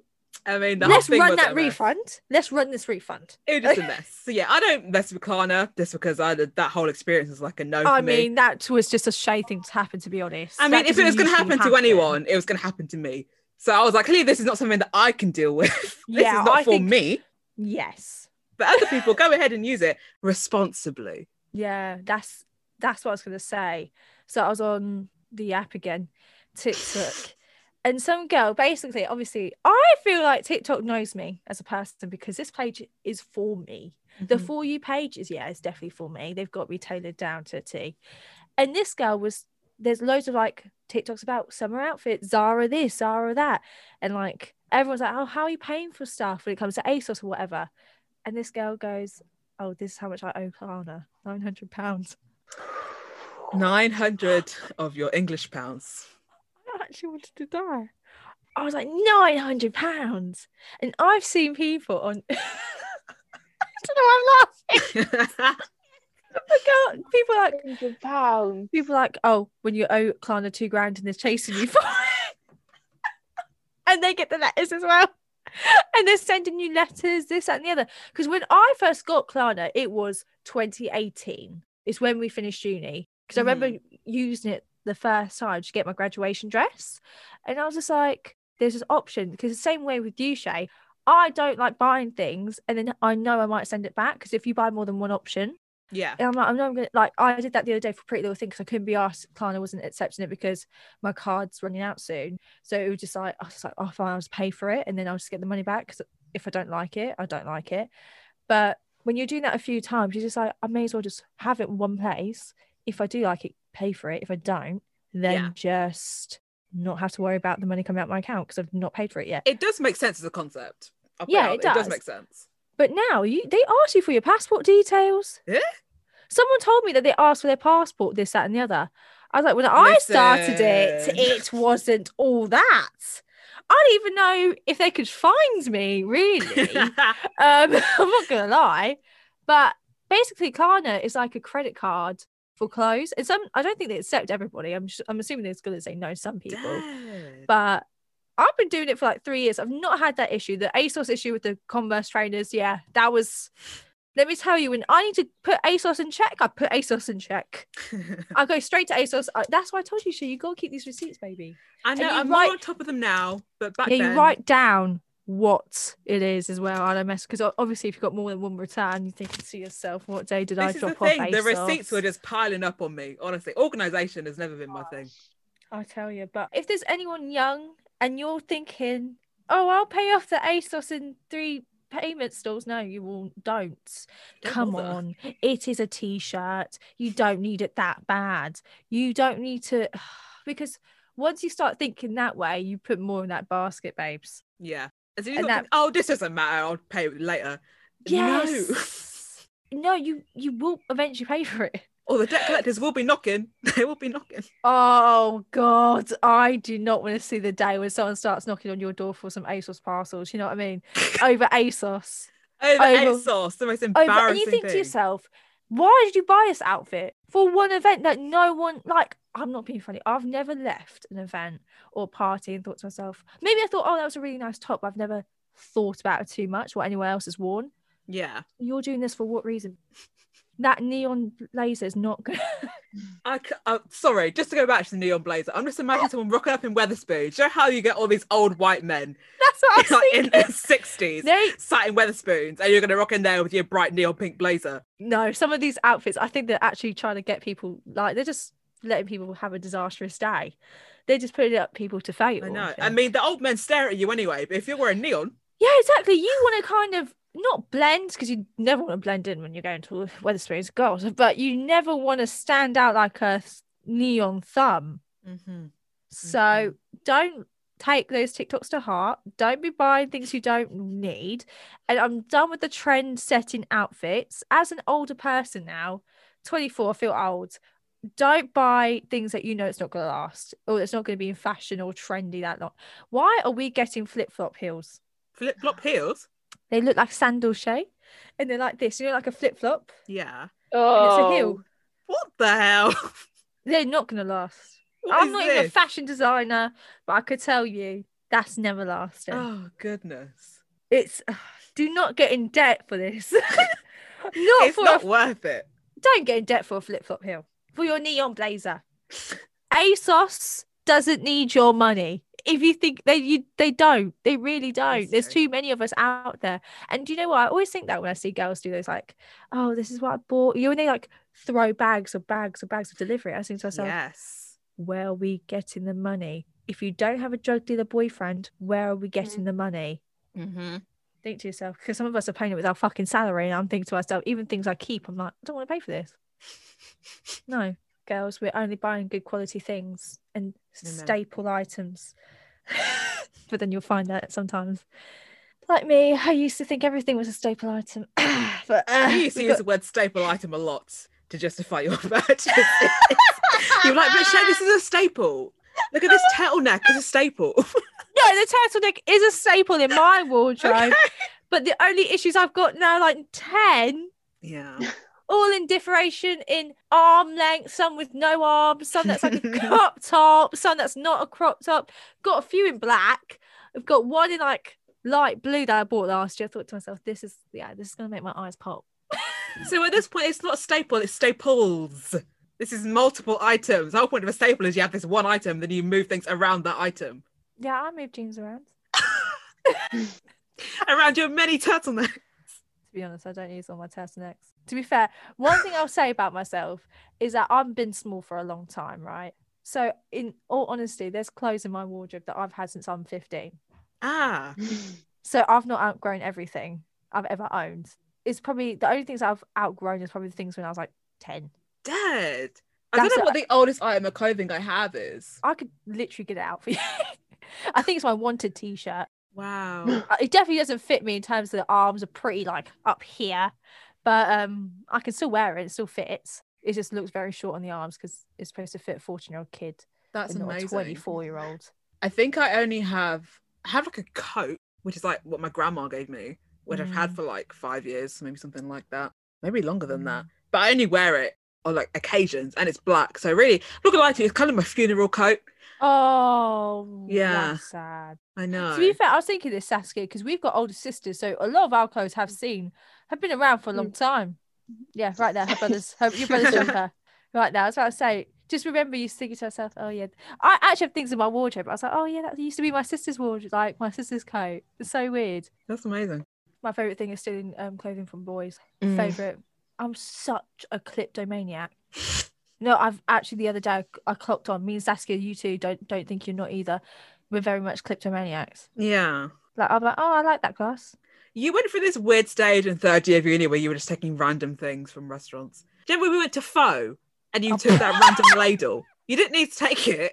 [SPEAKER 2] I mean,
[SPEAKER 3] let's run that
[SPEAKER 2] mess.
[SPEAKER 3] refund. Let's run this refund.
[SPEAKER 2] It was just a mess. So yeah, I don't mess with Klarna just because I that whole experience was like a no
[SPEAKER 3] I
[SPEAKER 2] for me.
[SPEAKER 3] mean, that was just a shay thing to happen, to be honest.
[SPEAKER 2] I mean,
[SPEAKER 3] That
[SPEAKER 2] if it was going to
[SPEAKER 3] usually
[SPEAKER 2] happen to anyone, it was going to happen to me. So I was like, clearly, this is not something that I can deal with. this
[SPEAKER 3] Yeah,
[SPEAKER 2] is not
[SPEAKER 3] I
[SPEAKER 2] for
[SPEAKER 3] think-
[SPEAKER 2] me.
[SPEAKER 3] Yes.
[SPEAKER 2] But other people, go ahead and use it responsibly.
[SPEAKER 3] Yeah, that's that's what I was gonna say. So I was on the app again, TikTok, and some girl basically, obviously, I feel like TikTok knows me as a person because this page is for me. The
[SPEAKER 2] Mhm.
[SPEAKER 3] for you page is yeah, it's definitely for me. They've got me tailored down to a T. And this girl was there's loads of like TikToks about summer outfits, Zara this, Zara that, and like everyone's like, oh, how are you paying for stuff when it comes to ASOS or whatever? And this girl goes, oh, this is how much I owe Klarna, nine hundred pounds.
[SPEAKER 2] 900 of your English pounds.
[SPEAKER 3] Actually wanted to die. I was like, nine hundred pounds, and I've seen people on. I don't know why I'm laughing. People like
[SPEAKER 1] pounds.
[SPEAKER 3] people like, oh, when you owe Klarna two grand and they're chasing you for it. and they get the letters as well. And they're sending you letters, this, that, and the other. Because when I first got Klarna, it was 2018. It's when we finished uni. Because I remember mm-hmm. using it the first time to get my graduation dress. And I was just like, there's this option. Because the same way with you, Shay, I don't like buying things and then I know I might send it back. Because if you buy more than one option,
[SPEAKER 2] yeah.
[SPEAKER 3] and I'm like, I'm not gonna like I did that the other day for Pretty Little Thing because I couldn't be asked. Klarna wasn't accepting it because my card's running out soon. So it was just like I was like, oh fine, I'll just pay for it and then I'll just get the money back. Because if I don't like it, I don't like it. But when you're doing that a few times, you're just like, I may as well just have it in one place. If I do like it, pay for it. If I don't, then just not have to worry about the money coming out my account because I've not paid for it yet.
[SPEAKER 2] It does make sense as a concept. I'll
[SPEAKER 3] Yeah, it.
[SPEAKER 2] It
[SPEAKER 3] does.
[SPEAKER 2] does make sense.
[SPEAKER 3] But now you they ask you for your passport details.
[SPEAKER 2] Yeah?
[SPEAKER 3] Someone told me that they asked for their passport, this, that, and the other. I was like, when I started it, it wasn't all that. I don't even know if they could find me, really. um, I'm not gonna lie. But basically, Klarna is like a credit card for clothes. And some I don't think they accept everybody. I'm just, I'm assuming they're gonna say no some people. But I've been doing it for like three years. I've not had that issue. The ASOS issue with the Converse trainers, yeah, that was. Let me tell you, when I need to put ASOS in check, I put ASOS in check. I go straight to ASOS. I, that's why I told you, Shay, you got to keep these receipts, baby.
[SPEAKER 2] I know I'm
[SPEAKER 3] write-
[SPEAKER 2] more on top of them now, but back
[SPEAKER 3] yeah,
[SPEAKER 2] then,
[SPEAKER 3] you write down what it is as well. I don't mess because obviously, if you've got more than one return, you think to yourself, what day did I
[SPEAKER 2] this is the
[SPEAKER 3] drop off.
[SPEAKER 2] The receipts were just piling up on me. Honestly, organization has never been my thing.
[SPEAKER 3] I tell you, but if there's anyone young and you're thinking, oh, I'll pay off the ASOS in three payment stalls, no, you will don't.
[SPEAKER 2] Don't
[SPEAKER 3] Come
[SPEAKER 2] bother.
[SPEAKER 3] on, it is a t-shirt. You don't need it that bad. You don't need to, because once you start thinking that way, you put more in that basket, babes.
[SPEAKER 2] Yeah. As soon as
[SPEAKER 3] And
[SPEAKER 2] you
[SPEAKER 3] that-
[SPEAKER 2] think, oh, this doesn't matter. I'll pay later. No.
[SPEAKER 3] Yes. No, you you will eventually pay for it.
[SPEAKER 2] Or the debt collectors will be knocking. They will be knocking.
[SPEAKER 3] Oh God, I do not want to see the day when someone starts knocking on your door for some ASOS parcels. You know what I mean? Over ASOS.
[SPEAKER 2] Over
[SPEAKER 3] Over-
[SPEAKER 2] ASOS, the most
[SPEAKER 3] Over,
[SPEAKER 2] embarrassing
[SPEAKER 3] and you think
[SPEAKER 2] thing.
[SPEAKER 3] to yourself, why did you buy this outfit for one event that no one like? I'm not being funny. I've never left an event or party and thought to myself, maybe I thought, oh, that was a really nice top. I've never thought about it too much. What anyone else has worn.
[SPEAKER 2] yeah.
[SPEAKER 3] You're doing this for what reason? That neon blazer is not good.
[SPEAKER 2] I c- uh, sorry, just to go back to the neon blazer. I'm just imagining someone rocking up in Wetherspoons. You know how you get all these old white men
[SPEAKER 3] That's what I
[SPEAKER 2] like, in their sixties
[SPEAKER 3] They
[SPEAKER 2] sat in Wetherspoons, and you're gonna rock in there with your bright neon pink blazer.
[SPEAKER 3] no, some of these outfits, I think they're actually trying to get people like they're just letting people have a disastrous day. They're just putting up people to fail.
[SPEAKER 2] I know. I
[SPEAKER 3] think.
[SPEAKER 2] mean, the old men stare at you anyway. But if you're wearing neon,
[SPEAKER 3] yeah, exactly. You want to kind of not blend because you never want to blend in when you're going to Wetherspoons girls, but you never want to stand out like a neon thumb.
[SPEAKER 2] mm-hmm.
[SPEAKER 3] So don't take those TikToks to heart. Don't be buying things you don't need. And I'm done with the trend setting outfits. As an older person now, 24, I feel old. don't buy things that you know it's not going to last or it's not going to be in fashion or trendy that long. Why are we getting flip flop heels?
[SPEAKER 2] Flip flop heels.
[SPEAKER 3] They look like sandal shape and they're like this, you know, like a flip flop.
[SPEAKER 2] Yeah. Oh.
[SPEAKER 3] And
[SPEAKER 1] Oh,
[SPEAKER 3] it's a heel.
[SPEAKER 2] What the hell?
[SPEAKER 3] They're not going to last.
[SPEAKER 2] What
[SPEAKER 3] I'm
[SPEAKER 2] is
[SPEAKER 3] not even a fashion designer, but I could tell you that's never lasting.
[SPEAKER 2] Oh goodness.
[SPEAKER 3] It's do not get in debt for this. not
[SPEAKER 2] it's
[SPEAKER 3] for
[SPEAKER 2] not
[SPEAKER 3] a,
[SPEAKER 2] worth it.
[SPEAKER 3] don't get in debt for a flip flop heel for your neon blazer. ASOS doesn't need your money. If you think they you they don't, they really don't. There's too many of us out there. And do you know what? I always think that when I see girls do those, like, oh, this is what I bought. You when they like throw bags of bags of bags of delivery. I think to myself,
[SPEAKER 2] Yes.
[SPEAKER 3] where are we getting the money? If you don't have a drug dealer boyfriend, where are we getting the money?
[SPEAKER 2] Mm-hmm.
[SPEAKER 3] Think to yourself, because some of us are paying it with our fucking salary, and I'm thinking to myself, even things I keep, I'm like, I don't want to pay for this. No, girls, we're only buying good quality things and
[SPEAKER 2] Amen.
[SPEAKER 3] staple items. but then you'll find that sometimes. Like me, I used to think everything was a staple item. but uh,
[SPEAKER 2] You used to use
[SPEAKER 3] got-
[SPEAKER 2] the word staple item a lot to justify your purchase. You're like, but Shay, this is a staple. Look at this turtleneck, it's a staple.
[SPEAKER 3] no, the turtleneck is a staple in my wardrobe.
[SPEAKER 2] Okay.
[SPEAKER 3] But the only issues I've got now, like 10,
[SPEAKER 2] Yeah.
[SPEAKER 3] All in differentiation in arm length, some with no arms, some that's like a crop top, some that's not a crop top. Got a few in black. I've got one in like light blue that I bought last year. I thought to myself, this is yeah, this is gonna make my eyes pop.
[SPEAKER 2] So at this point, it's not a staple, it's staples. This is multiple items. The whole point of a staple is you have this one item, then you move things around that item.
[SPEAKER 3] Yeah, I move jeans around.
[SPEAKER 2] Around your many turtlenecks.
[SPEAKER 3] To be honest, I don't use all my turtlenecks. To be fair, one thing I'll say about myself is that I've been small for a long time, right? So, in all honesty, there's clothes in my wardrobe that I've had since I'm 15.
[SPEAKER 2] Ah.
[SPEAKER 3] So I've not outgrown everything I've ever owned. It's probably the only things I've outgrown is probably the things when I was like 10.
[SPEAKER 2] Dead. I
[SPEAKER 3] That's
[SPEAKER 2] don't know what the oldest item of clothing I have is.
[SPEAKER 3] I could literally get it out for you. I think it's my wanted t shirt.
[SPEAKER 2] Wow.
[SPEAKER 3] It definitely doesn't fit me in terms of the arms are pretty like up here, but um, I can still wear it. It still fits. It just looks very short on the arms because it's supposed to fit a 14 year old kid
[SPEAKER 2] That's
[SPEAKER 3] and not a
[SPEAKER 2] amazing.
[SPEAKER 3] 24 year old.
[SPEAKER 2] I think I only have I have like a coat, which is like what my grandma gave me, which I've had
[SPEAKER 3] Mm.
[SPEAKER 2] for like five years, maybe something like that. Maybe longer than that. But I only wear it on like occasions and it's black. So really, I'm not gonna lie to you, it's kind of my funeral coat.
[SPEAKER 3] Oh,
[SPEAKER 2] Yeah.
[SPEAKER 3] that's sad.
[SPEAKER 2] I know.
[SPEAKER 3] To be fair, I was thinking this, Saskia, because we've got older sisters, so a lot of our clothes have seen have been around for a long time. Yeah, right there, her brother's, her, your brother's jumper, right there. I was about to say, just remember you thinking to yourself, oh yeah, I actually have things in my wardrobe. I was like, oh yeah, that used to be my sister's wardrobe, like my sister's coat. It's so weird.
[SPEAKER 2] That's amazing.
[SPEAKER 3] My favorite thing is stealing um, clothing from boys.
[SPEAKER 2] Mm.
[SPEAKER 3] Favorite. I'm such a kleptomaniac. No, I've actually the other day I, I clocked on. Me and Saskia, you two don't don't think you're not either. We're very much kleptomaniacs.
[SPEAKER 2] Yeah.
[SPEAKER 3] Like I'm like, oh, I like that glass.
[SPEAKER 2] You went through this weird stage in third year of uni where you were just taking random things from restaurants. Do you remember when we went to Faux and you
[SPEAKER 3] Oh.
[SPEAKER 2] took that random ladle? You didn't need to take it.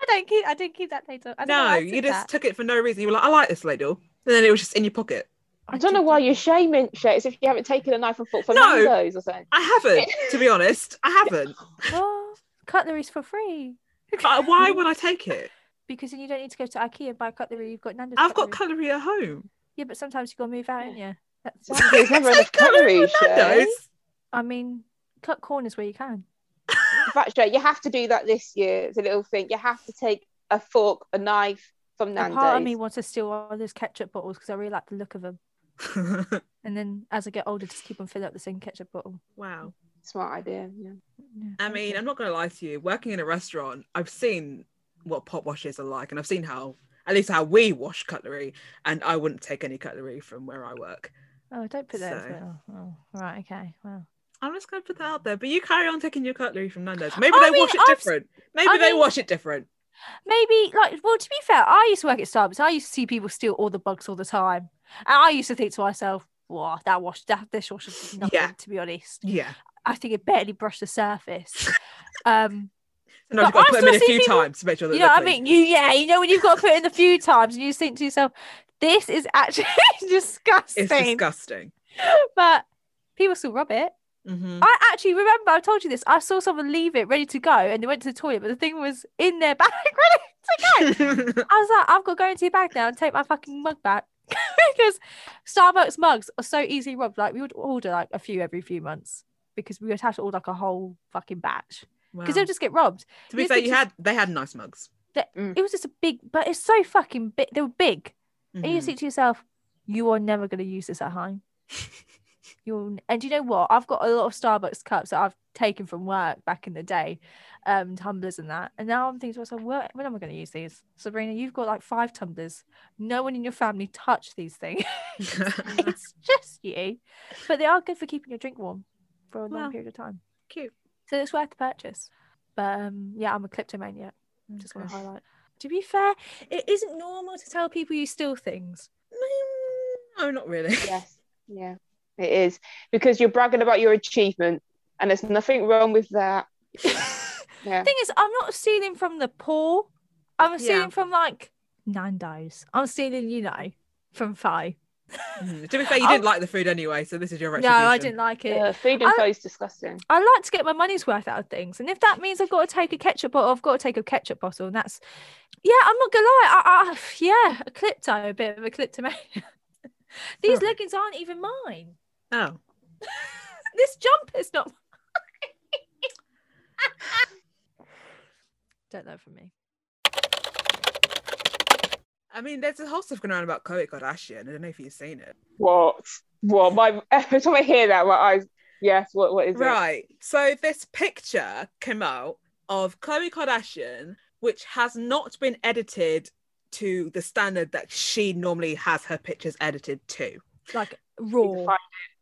[SPEAKER 3] I don't keep. I didn't keep that. I
[SPEAKER 2] No, you just
[SPEAKER 3] that.
[SPEAKER 2] took it for no reason. You were like, I like this ladle. And then it was just in your pocket.
[SPEAKER 1] I don't know why you're shaming Shay. It's if you haven't taken a knife and fork for
[SPEAKER 2] No.
[SPEAKER 1] Nando's or something.
[SPEAKER 2] I haven't, to be honest. I haven't.
[SPEAKER 3] Oh, cutlery's for free.
[SPEAKER 2] But why would I take it?
[SPEAKER 3] Because then you don't need to go to IKEA and buy cutlery. You've got Nando's.
[SPEAKER 2] I've got
[SPEAKER 3] cutlery.
[SPEAKER 2] cutlery at home.
[SPEAKER 3] Yeah, but sometimes you got to move out, ain't you? That's.
[SPEAKER 1] There's never enough
[SPEAKER 2] Cutlery
[SPEAKER 1] cutlery,
[SPEAKER 2] from
[SPEAKER 1] Shay.
[SPEAKER 2] Nando's.
[SPEAKER 3] I mean, cut corners where you can.
[SPEAKER 1] In fact, Shay, you have to do that this year. It's a little thing. You have to take a fork, a knife from
[SPEAKER 3] A
[SPEAKER 1] Nando's.
[SPEAKER 3] part of me wants to steal all those ketchup bottles because I really like the look of them. And then as I get older, just keep on filling up the same ketchup bottle.
[SPEAKER 2] wow.
[SPEAKER 1] Smart idea. Yeah.
[SPEAKER 3] Yeah,
[SPEAKER 2] I mean. I'm not gonna lie to you. Working in a restaurant, I've seen what pot washes are like, and I've seen how, at least how we wash cutlery, and I wouldn't take any cutlery from where I work.
[SPEAKER 3] Oh, don't put that.
[SPEAKER 2] So-
[SPEAKER 3] in oh, oh, right. Okay. Well.
[SPEAKER 2] I'm just gonna put that out there. But you carry on taking your cutlery from Nando's. Maybe
[SPEAKER 3] I
[SPEAKER 2] they
[SPEAKER 3] mean,
[SPEAKER 2] wash it
[SPEAKER 3] I've
[SPEAKER 2] different. Maybe
[SPEAKER 3] I
[SPEAKER 2] they
[SPEAKER 3] mean-
[SPEAKER 2] wash it different.
[SPEAKER 3] Maybe like well to be fair i used to work at starbucks. I used to see people steal all the bugs all the time. And i used to think to myself wow that wash that dishwasher nothing
[SPEAKER 2] Yeah.
[SPEAKER 3] to be honest.
[SPEAKER 2] Yeah.
[SPEAKER 3] i think it barely brushed the surface. Um
[SPEAKER 2] Sometimes you've got to put them in a few
[SPEAKER 3] people-
[SPEAKER 2] times to make sure that
[SPEAKER 3] you know i mean? You yeah you know when you've got to put in a few times and you think to yourself this is actually disgusting.
[SPEAKER 2] It's disgusting.
[SPEAKER 3] but people still rub it
[SPEAKER 2] Mhm.
[SPEAKER 3] I actually remember I told you this. I saw someone leave it ready to go and they went to the toilet, but the thing was in their bag ready to go. I was like, I've got to go into your bag now and take my fucking mug back. because Starbucks mugs are so easily robbed. Like we would order like a few every few months because we would have to order like a whole fucking batch. Because
[SPEAKER 2] Wow.
[SPEAKER 3] they'll just get robbed.
[SPEAKER 2] to be
[SPEAKER 3] these
[SPEAKER 2] fair, you
[SPEAKER 3] pictures-
[SPEAKER 2] had they had nice mugs.
[SPEAKER 3] It was just a big but it's so fucking big. They were big. And you
[SPEAKER 2] Mhm.
[SPEAKER 3] think to yourself, you are never going to use this at home. You'll, and you know what? I've got a lot of Starbucks cups that I've taken from work back in the day, um, tumblers and that. And now I'm thinking to myself, well, when am I going to use these? Sabrina, you've got like five tumblers. No one in your family touch these things. it's just you. But they are good for keeping your drink warm for a long
[SPEAKER 2] Well,
[SPEAKER 3] period of time.
[SPEAKER 2] Cute.
[SPEAKER 3] So it's worth the purchase. But um, yeah, I'm a kleptomaniac. Just want to highlight. To be fair, it isn't normal to tell people you steal things.
[SPEAKER 2] Mm, No, not really.
[SPEAKER 1] Yes. Yeah. It is because you're bragging about your achievement, and there's nothing wrong with that. Yeah.
[SPEAKER 3] thing is, I'm not stealing from the poor. I'm stealing
[SPEAKER 2] Yeah.
[SPEAKER 3] from like Nando's. I'm stealing, you know, from Fi.
[SPEAKER 2] Mhm. To be fair, you
[SPEAKER 3] I'll-
[SPEAKER 2] didn't like the food anyway, so this is your
[SPEAKER 3] No. I didn't like it.
[SPEAKER 1] Yeah, food and
[SPEAKER 3] I-
[SPEAKER 1] is disgusting.
[SPEAKER 3] I like to get my money's worth out of things, and if that means I've got to take a ketchup bottle, I've got to take a ketchup bottle, and that's yeah. I'm not gonna lie. I, I, yeah, a clipto, a bit of a kleptomania. These
[SPEAKER 2] Sorry.
[SPEAKER 3] leggings aren't even mine.
[SPEAKER 2] Oh,
[SPEAKER 3] This jumper's not. Don't know from me.
[SPEAKER 2] I mean, there's a whole stuff going around about Khloe Kardashian. I don't know if you've seen it.
[SPEAKER 1] What? What? My every time I hear that, my eyes. Yes. What? What is it?
[SPEAKER 2] Right. So this picture came out of Khloe Kardashian, which has not been edited to the standard that she normally has her pictures edited to.
[SPEAKER 3] Like raw.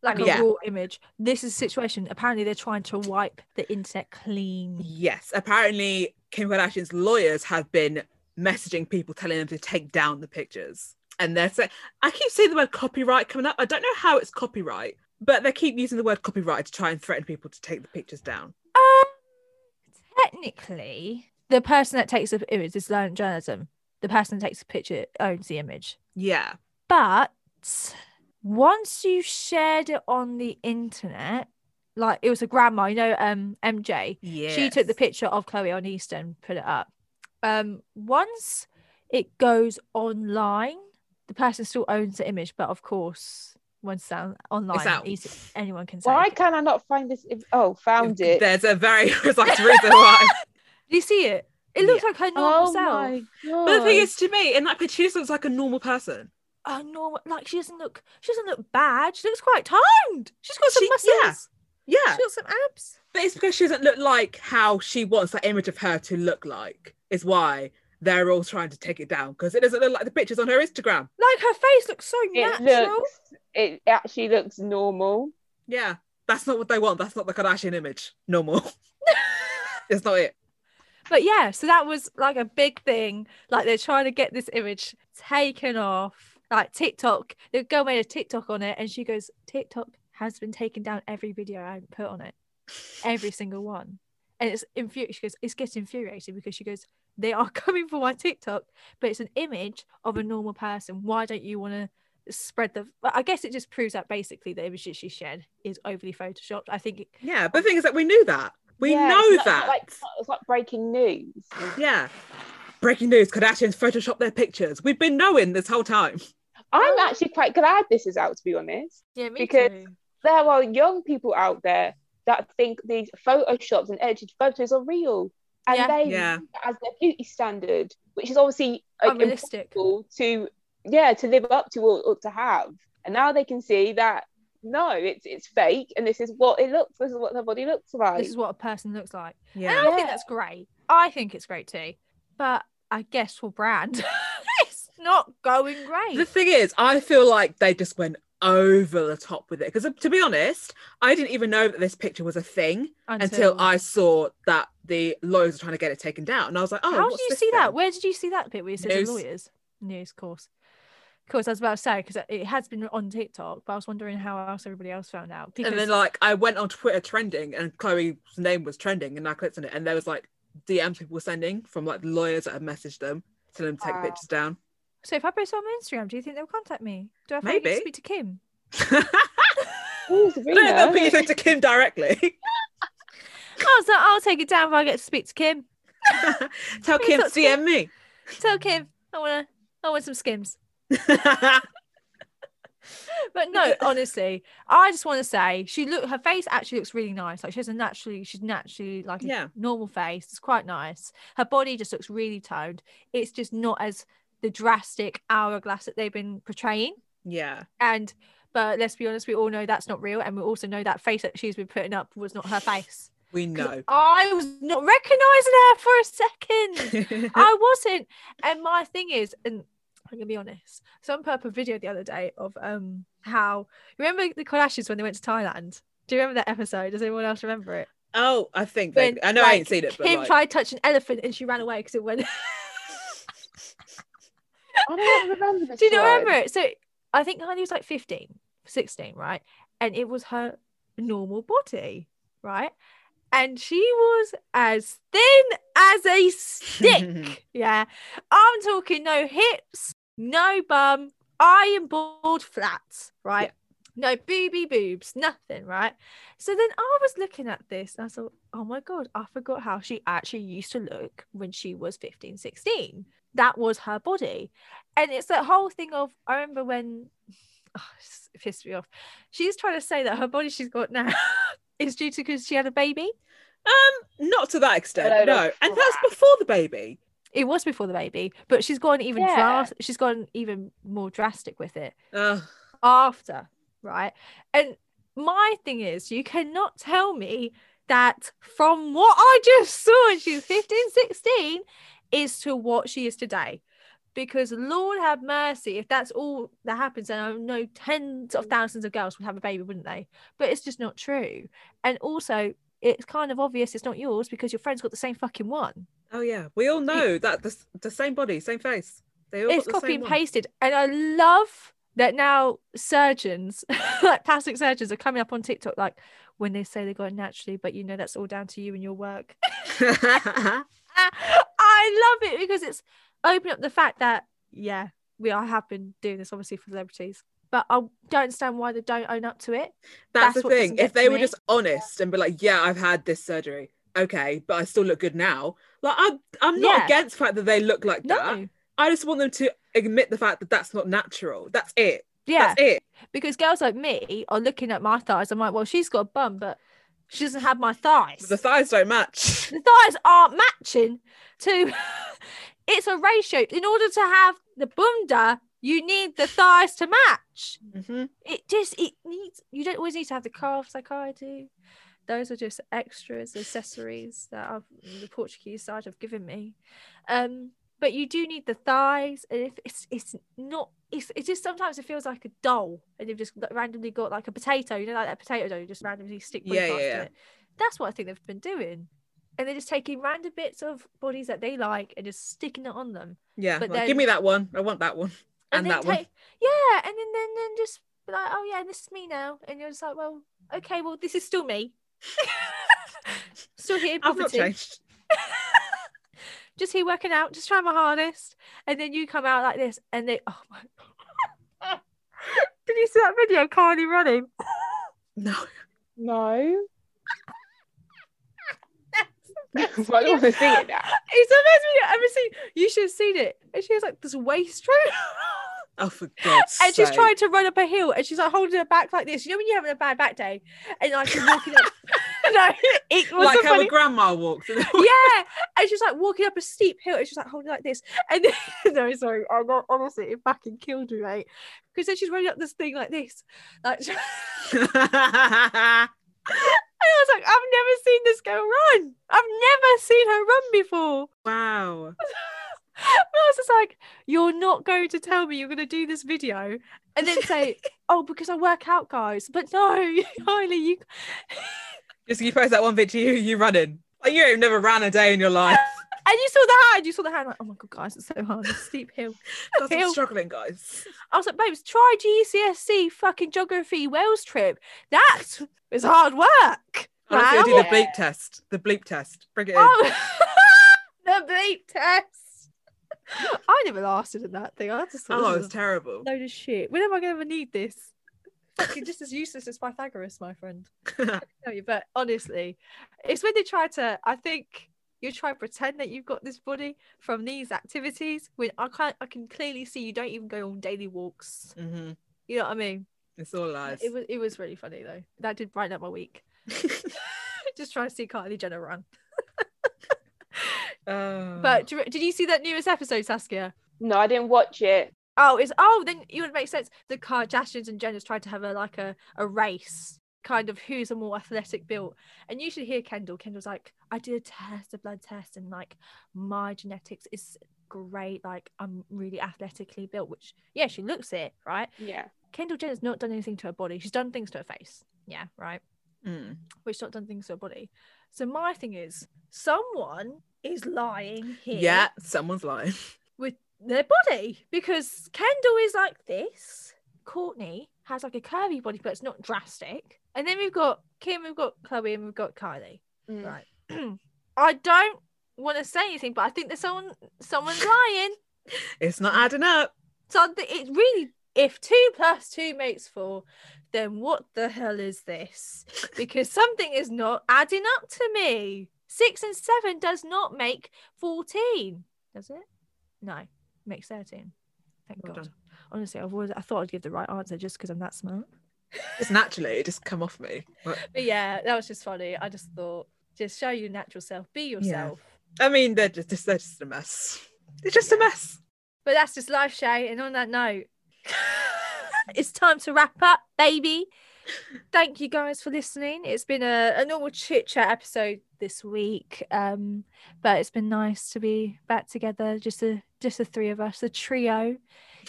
[SPEAKER 3] Like a
[SPEAKER 2] Yeah.
[SPEAKER 3] raw image. This is a situation. Apparently, they're trying to wipe the internet clean.
[SPEAKER 2] Yes, apparently Kim Kardashian's lawyers have been messaging people telling them to take down the pictures. And they're saying, I keep seeing the word copyright coming up. I don't know how it's copyright, but they keep using the word copyright to try and threaten people to take the pictures down.
[SPEAKER 3] Um, technically, the person that takes the image is learned journalism. The person that takes the picture owns the image.
[SPEAKER 2] Yeah.
[SPEAKER 3] But once you shared it on the internet, like it was a grandma, you know, um, MJ.
[SPEAKER 2] Yeah.
[SPEAKER 3] She took the picture of Khloe on Easter and put it up. Um, once it goes online, the person still owns the image, but of course, once it's out online,
[SPEAKER 2] out.
[SPEAKER 3] easy, anyone can say.
[SPEAKER 1] Why can I not find this? if- Oh, found it.
[SPEAKER 2] There's a very precise reason why.
[SPEAKER 3] Do you see it? It looks
[SPEAKER 2] Yeah.
[SPEAKER 3] like her normal
[SPEAKER 1] Oh
[SPEAKER 3] self.
[SPEAKER 1] my god.
[SPEAKER 2] But the thing is, to me, in that picture, she just looks like a normal person.
[SPEAKER 3] Oh normal, like she doesn't look. She doesn't look bad. She looks quite toned. She's got some
[SPEAKER 2] She-
[SPEAKER 3] muscles.
[SPEAKER 2] yeah. Yeah.
[SPEAKER 3] She's got some abs.
[SPEAKER 2] But it's because she doesn't look like how she wants that image of her to look like, is why they're all trying to take it down because it doesn't look like the pictures on her Instagram.
[SPEAKER 3] Like her face looks so
[SPEAKER 1] it
[SPEAKER 3] natural.
[SPEAKER 1] looks. It actually looks normal.
[SPEAKER 2] Yeah, that's not what they want. That's not the Kardashian image. Normal. it's not it.
[SPEAKER 3] But yeah, so that was like a big thing. Like they're trying to get this image taken off. Like TikTok, the girl made a TikTok on it, and she goes, TikTok has been taking down every video I put on it, every single one. And it's infuriating. She goes, it's getting infuriating because she goes, they are coming for my TikTok, but it's an image of a normal person. Why don't you want to spread the? But I guess it just proves that basically the image that she shared is overly photoshopped. I think it,
[SPEAKER 2] Yeah, but the thing is that we knew that. We
[SPEAKER 1] Yeah,
[SPEAKER 2] know
[SPEAKER 1] it's not-
[SPEAKER 2] that.
[SPEAKER 1] It's like, it's like breaking news.
[SPEAKER 2] Yeah. Breaking news: Kardashians Photoshop their pictures. We've been knowing this whole time.
[SPEAKER 1] I'm oh. actually quite glad this is out, to be honest.
[SPEAKER 3] yeah, me
[SPEAKER 1] Because-
[SPEAKER 3] too.
[SPEAKER 1] There are young people out there that think these photoshops and edited photos are real, and
[SPEAKER 3] Yeah.
[SPEAKER 1] they
[SPEAKER 2] Yeah.
[SPEAKER 1] use it as their beauty standard, which is obviously like,
[SPEAKER 3] Unrealistic.
[SPEAKER 1] impossible to yeah to live up to or, or to have. And now they can see that no, it's it's fake, and this is what it looks. This is what their body looks like.
[SPEAKER 3] This is what a person looks like.
[SPEAKER 2] Yeah.
[SPEAKER 3] And I think that's great. I think it's great too. But I guess for brand, it's not going great.
[SPEAKER 2] The thing is, I feel like they just went over the top with it because, uh, to be honest, I didn't even know that this picture was a thing until, I saw that the lawyers were trying to get it taken down, and I was like, "Oh,
[SPEAKER 3] How did you see that? Where did you see that bit where you said
[SPEAKER 2] News.
[SPEAKER 3] the lawyers? News, of course. Of course, I was about to say because it has been on TikTok, but I was wondering how else everybody else found out. Because
[SPEAKER 2] And then, like, I went on Twitter trending, and Khloe's name was trending, and I clicked on it, and there was like DMs people were sending from like lawyers that had messaged them, telling them to take
[SPEAKER 1] Wow.
[SPEAKER 2] pictures down.
[SPEAKER 3] So if I post on my Instagram, do you think they'll contact me? Do I have to speak to Kim?
[SPEAKER 1] Ooh,
[SPEAKER 2] I don't know if they'll put you
[SPEAKER 1] Sabrina.
[SPEAKER 2] through to Kim directly.
[SPEAKER 3] Oh, so I'll take it down if I get to speak to Kim.
[SPEAKER 2] Tell Kim to
[SPEAKER 3] It's not
[SPEAKER 2] DM me.
[SPEAKER 3] Tell Kim I wanna I want some skims. But no, honestly, I just want to say she look her face actually looks really nice. Like she has a naturally, she's naturally like a
[SPEAKER 2] Yeah.
[SPEAKER 3] normal face. It's quite nice. Her body just looks really toned. It's just not as the drastic hourglass that they've been portraying.
[SPEAKER 2] yeah.
[SPEAKER 3] And but let's be honest, we all know that's not real, and we also know that face that she's been putting up was not her face.
[SPEAKER 2] We know.
[SPEAKER 3] I was not recognizing her for a second. I wasn't. And my thing is, and I'm gonna be honest, some put up a video the other day of um how remember the Kardashians when they went to Thailand. Do you remember that episode? Does anyone else remember it?
[SPEAKER 2] oh, I think
[SPEAKER 3] When,
[SPEAKER 2] they, I know I ain't
[SPEAKER 3] like,
[SPEAKER 2] seen it, but
[SPEAKER 3] Kim
[SPEAKER 2] like,
[SPEAKER 3] tried to touch an elephant and she ran away because it went.
[SPEAKER 1] I don't remember this
[SPEAKER 3] Do you not remember it? So I think Heidi was like 15, 16, right? And it was her normal body, right? And she was as thin as a stick. yeah. I'm talking no hips, no bum, iron bald flats, right? No booby boobs, nothing, right? So then I was looking at this and I thought, oh my God, I forgot how she actually used to look when she was 15, 16. That was her body. And it's that whole thing of, I remember when, oh, it's- it pissed me off. She's trying to say that her body she's got now is due to because she had a baby.
[SPEAKER 2] um, not to that extent,
[SPEAKER 1] load
[SPEAKER 2] no. And that's before the baby.
[SPEAKER 3] It was before the baby, but she's gone even
[SPEAKER 1] Yeah.
[SPEAKER 3] dras- she's gone even more drastic with it.
[SPEAKER 2] Uh,
[SPEAKER 3] after, right? And my thing is, you cannot tell me that from what I just saw when she was 15, 16 is to what she is today. Because Lord have mercy, if that's all that happens, then I know tens of thousands of girls would have a baby, wouldn't they? But it's just not true. And also, it's kind of obvious it's not yours because your friend's got the same fucking one.
[SPEAKER 2] oh yeah, we all know that the, the same body, same face. They all
[SPEAKER 3] it's copy and
[SPEAKER 2] one.
[SPEAKER 3] pasted and i love that now surgeons like plastic surgeons are coming up on tiktok like when they say they got it naturally but you know that's all down to you and your work i love it because it's opening up the fact that yeah we are have been doing this obviously for celebrities but i don't understand why they don't own up to it
[SPEAKER 2] That's,
[SPEAKER 3] That's
[SPEAKER 2] the thing. If they were
[SPEAKER 3] me.
[SPEAKER 2] just honest and be like, "Yeah, I've had this surgery," okay, but I still look good now. Like, I'm, I'm not
[SPEAKER 3] Yeah.
[SPEAKER 2] against the fact that they look like that. I just want them to admit the fact that that's not natural. That's it.
[SPEAKER 3] yeah
[SPEAKER 2] That's it.
[SPEAKER 3] because girls like me are looking at my thighs i'm like well she's got a bum but she doesn't have my thighs.
[SPEAKER 2] The thighs don't match.
[SPEAKER 3] the thighs aren't matching to it's a ratio. In order to have the bunda you need the thighs to match.
[SPEAKER 2] Mhm.
[SPEAKER 3] it just it needs you don't always need to have the calves like i do. Those are just extras accessories that I've, the portuguese side have given me. Um but you do need the thighs and if it's it's not it's it just sometimes it feels like a doll and you've just randomly got like a potato you know like that potato dough you just randomly stick
[SPEAKER 2] Yeah, yeah, yeah.
[SPEAKER 3] it that's what i think they've been doing and they're just taking random bits of bodies that they like and just sticking it on them
[SPEAKER 2] Yeah.
[SPEAKER 3] But
[SPEAKER 2] like,
[SPEAKER 3] then-
[SPEAKER 2] give me that one. I want that one. And,
[SPEAKER 3] then
[SPEAKER 2] that one.
[SPEAKER 3] yeah and then, then then just be like oh yeah this is me now and you're just like well okay well this is still me still here
[SPEAKER 2] I've not changed.
[SPEAKER 3] just here working out just trying my hardest. And then you come out like this and they oh my did you see that video Kylie running?
[SPEAKER 2] No.
[SPEAKER 1] No. I want to see it now.
[SPEAKER 3] it's the best video I've ever seen. You should have seen it. And she has like this waist room
[SPEAKER 2] Oh, for God's
[SPEAKER 3] and she's trying to run up a hill and she's like holding her back like this. You know when you're having a bad back day and like you're walking up no it was
[SPEAKER 2] like how
[SPEAKER 3] funny.
[SPEAKER 2] a grandma walks.
[SPEAKER 3] yeah, and she's like walking up a steep hill, and she's like holding like this, and then, no, sorry, I'm not, honestly, it fucking killed me, mate. Because then she's running up this thing like this, like, and I was like, I've never seen this girl run. I've never seen her run before.
[SPEAKER 2] wow.
[SPEAKER 3] I was just like, you're not going to tell me you're going to do this video and then say, oh, because I work out, guys. But no, Kylie, you.
[SPEAKER 2] Just you post that one video you, you running. Like you ain't never ran a day in your life.
[SPEAKER 3] And you saw the hand, you saw the hand, like, oh my god, guys, it's so hard, it's a steep hill.
[SPEAKER 2] That's I'm
[SPEAKER 3] Hill.
[SPEAKER 2] struggling, guys.
[SPEAKER 3] I was like, babes, try GCSE fucking geography Wales trip. That is hard work.
[SPEAKER 2] I want to
[SPEAKER 3] man.
[SPEAKER 2] do the bleep test. The bleep test. Bring it in.
[SPEAKER 3] Oh, the bleep test. I never lasted in that thing. I just thought
[SPEAKER 2] Oh, it
[SPEAKER 3] was
[SPEAKER 2] terrible.
[SPEAKER 3] load of shit. When am I going to ever need this? Fucking just as useless as Pythagoras, my friend. you, but honestly, it's when they try to. I think you try to pretend that you've got this body from these activities when I can't. I can clearly see you don't even go on daily walks.
[SPEAKER 2] hmm
[SPEAKER 3] You know what I mean?
[SPEAKER 2] It's all lies.
[SPEAKER 3] It was. It was really funny though. That did brighten up my week. Just trying to see Kylie Jenner run.
[SPEAKER 2] Oh.
[SPEAKER 3] But did you see that newest episode, Saskia?
[SPEAKER 1] No, I didn't watch it.
[SPEAKER 3] Oh, it's oh then it would make sense. The Kardashians and Jenners tried to have a like a, a race, kind of who's a more athletic built. And you should hear Kendall. Kendall's like, I did a test, a blood test, and like my genetics is great. Like I'm really athletically built, which yeah, she looks it, right?
[SPEAKER 1] Yeah.
[SPEAKER 3] Kendall Jenner's not done anything to her body. She's done things to her face. Yeah, right.
[SPEAKER 2] Mm.
[SPEAKER 3] She's not done things to her body. So my thing is, someone is lying here
[SPEAKER 2] Yeah, someone's lying.
[SPEAKER 3] with their body because Kendall is like this. Kourtney has like a curvy body, but it's not drastic. And then we've got Kim, we've got Khloe, and we've got Kylie.
[SPEAKER 1] Mm.
[SPEAKER 3] Right. I don't want to say anything, but I think there's someone someone's lying.
[SPEAKER 2] It's not adding up.
[SPEAKER 3] So I thi- it really, if two plus two makes four, then what the hell is this? Because something is not adding up to me. Six and seven does not make 14, does it? No, makes 13. Thank
[SPEAKER 2] Well
[SPEAKER 3] God.
[SPEAKER 2] done.
[SPEAKER 3] Honestly, I've always, I thought I'd give the right answer just because I'm that smart.
[SPEAKER 2] Just naturally, it just come off me. But,
[SPEAKER 3] But yeah, that was just funny. I just thought, just show your natural self, be yourself.
[SPEAKER 2] I mean, they're just they're just a mess. They're just a mess.
[SPEAKER 3] But that's just life, Shay. And on that note, it's time to wrap up, baby. Thank you guys for listening. It's been a, a normal chit chat episode this week. Um, but it's been nice to be back together, just a just the three of us, the trio,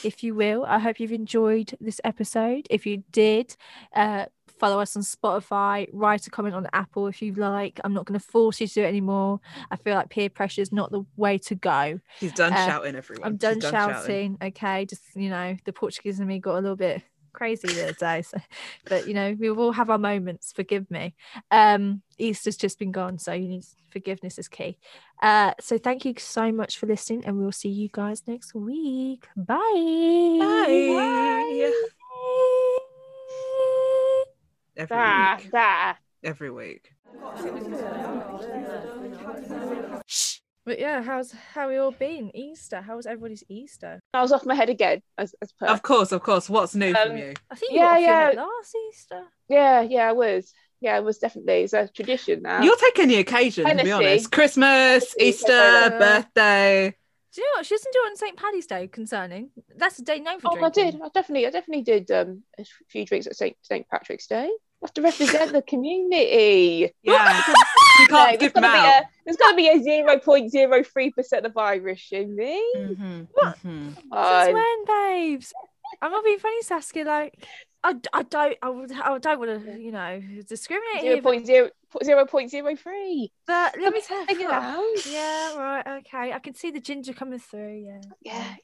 [SPEAKER 3] if you will. I hope you've enjoyed this episode. If you did, uh follow us on Spotify, write a comment on Apple if you like. I'm not going to force you to do it anymore. I feel like peer pressure is not the way to go.
[SPEAKER 2] He's done
[SPEAKER 3] Uh,
[SPEAKER 2] shouting, everyone.
[SPEAKER 3] I'm
[SPEAKER 2] She's
[SPEAKER 3] done, shouting. Okay, just you know, the Portuguese and me got a little bit crazy the other day. So, but you know, we will all have our moments. Forgive me. Um, Easter's just been gone, so you need forgiveness is key. Uh, so thank you so much for listening, and we'll see you guys next week. Bye.
[SPEAKER 2] Bye. Every
[SPEAKER 1] Da,
[SPEAKER 2] week.
[SPEAKER 1] da.
[SPEAKER 2] Every week.
[SPEAKER 3] But yeah, how's how we all been? Easter. How was everybody's Easter?
[SPEAKER 1] I was off my head again, as, as per.
[SPEAKER 2] Of course, of course. What's new from
[SPEAKER 1] Um,
[SPEAKER 2] you?
[SPEAKER 3] I think you
[SPEAKER 1] Yeah,
[SPEAKER 3] got off
[SPEAKER 1] yeah.
[SPEAKER 3] last Easter.
[SPEAKER 1] Yeah, yeah, I was. Yeah, it was definitely. It's a tradition now.
[SPEAKER 2] You're taking the occasion, to be
[SPEAKER 1] Hennessy.
[SPEAKER 2] honest. Christmas, Easter,
[SPEAKER 3] Uh,
[SPEAKER 2] birthday.
[SPEAKER 3] Do you know what? She doesn't do it on St. Paddy's Day concerning. That's a day known for
[SPEAKER 1] Oh, I did. I definitely, I definitely did um, a few drinks at St. St. Patrick's Day. I have to represent the community.
[SPEAKER 2] Yeah, you
[SPEAKER 1] No,
[SPEAKER 2] can't
[SPEAKER 1] there's
[SPEAKER 2] give them
[SPEAKER 1] gotta be
[SPEAKER 2] out.
[SPEAKER 1] a- There's got to be a zero point zero three percent of Irish in me.
[SPEAKER 2] Mhm,
[SPEAKER 3] What?
[SPEAKER 2] mhm.
[SPEAKER 3] Since when, babes? I'm not being funny, Saskia. Like, I, I don't, I, would, I don't want to, you know, discriminate
[SPEAKER 1] Zero
[SPEAKER 3] here. But,
[SPEAKER 1] point zero zero point zero three.
[SPEAKER 3] but let me tell
[SPEAKER 1] Take it
[SPEAKER 3] you. Yeah, right, okay. I can see the ginger coming through. Yeah, yeah.
[SPEAKER 1] Yeah,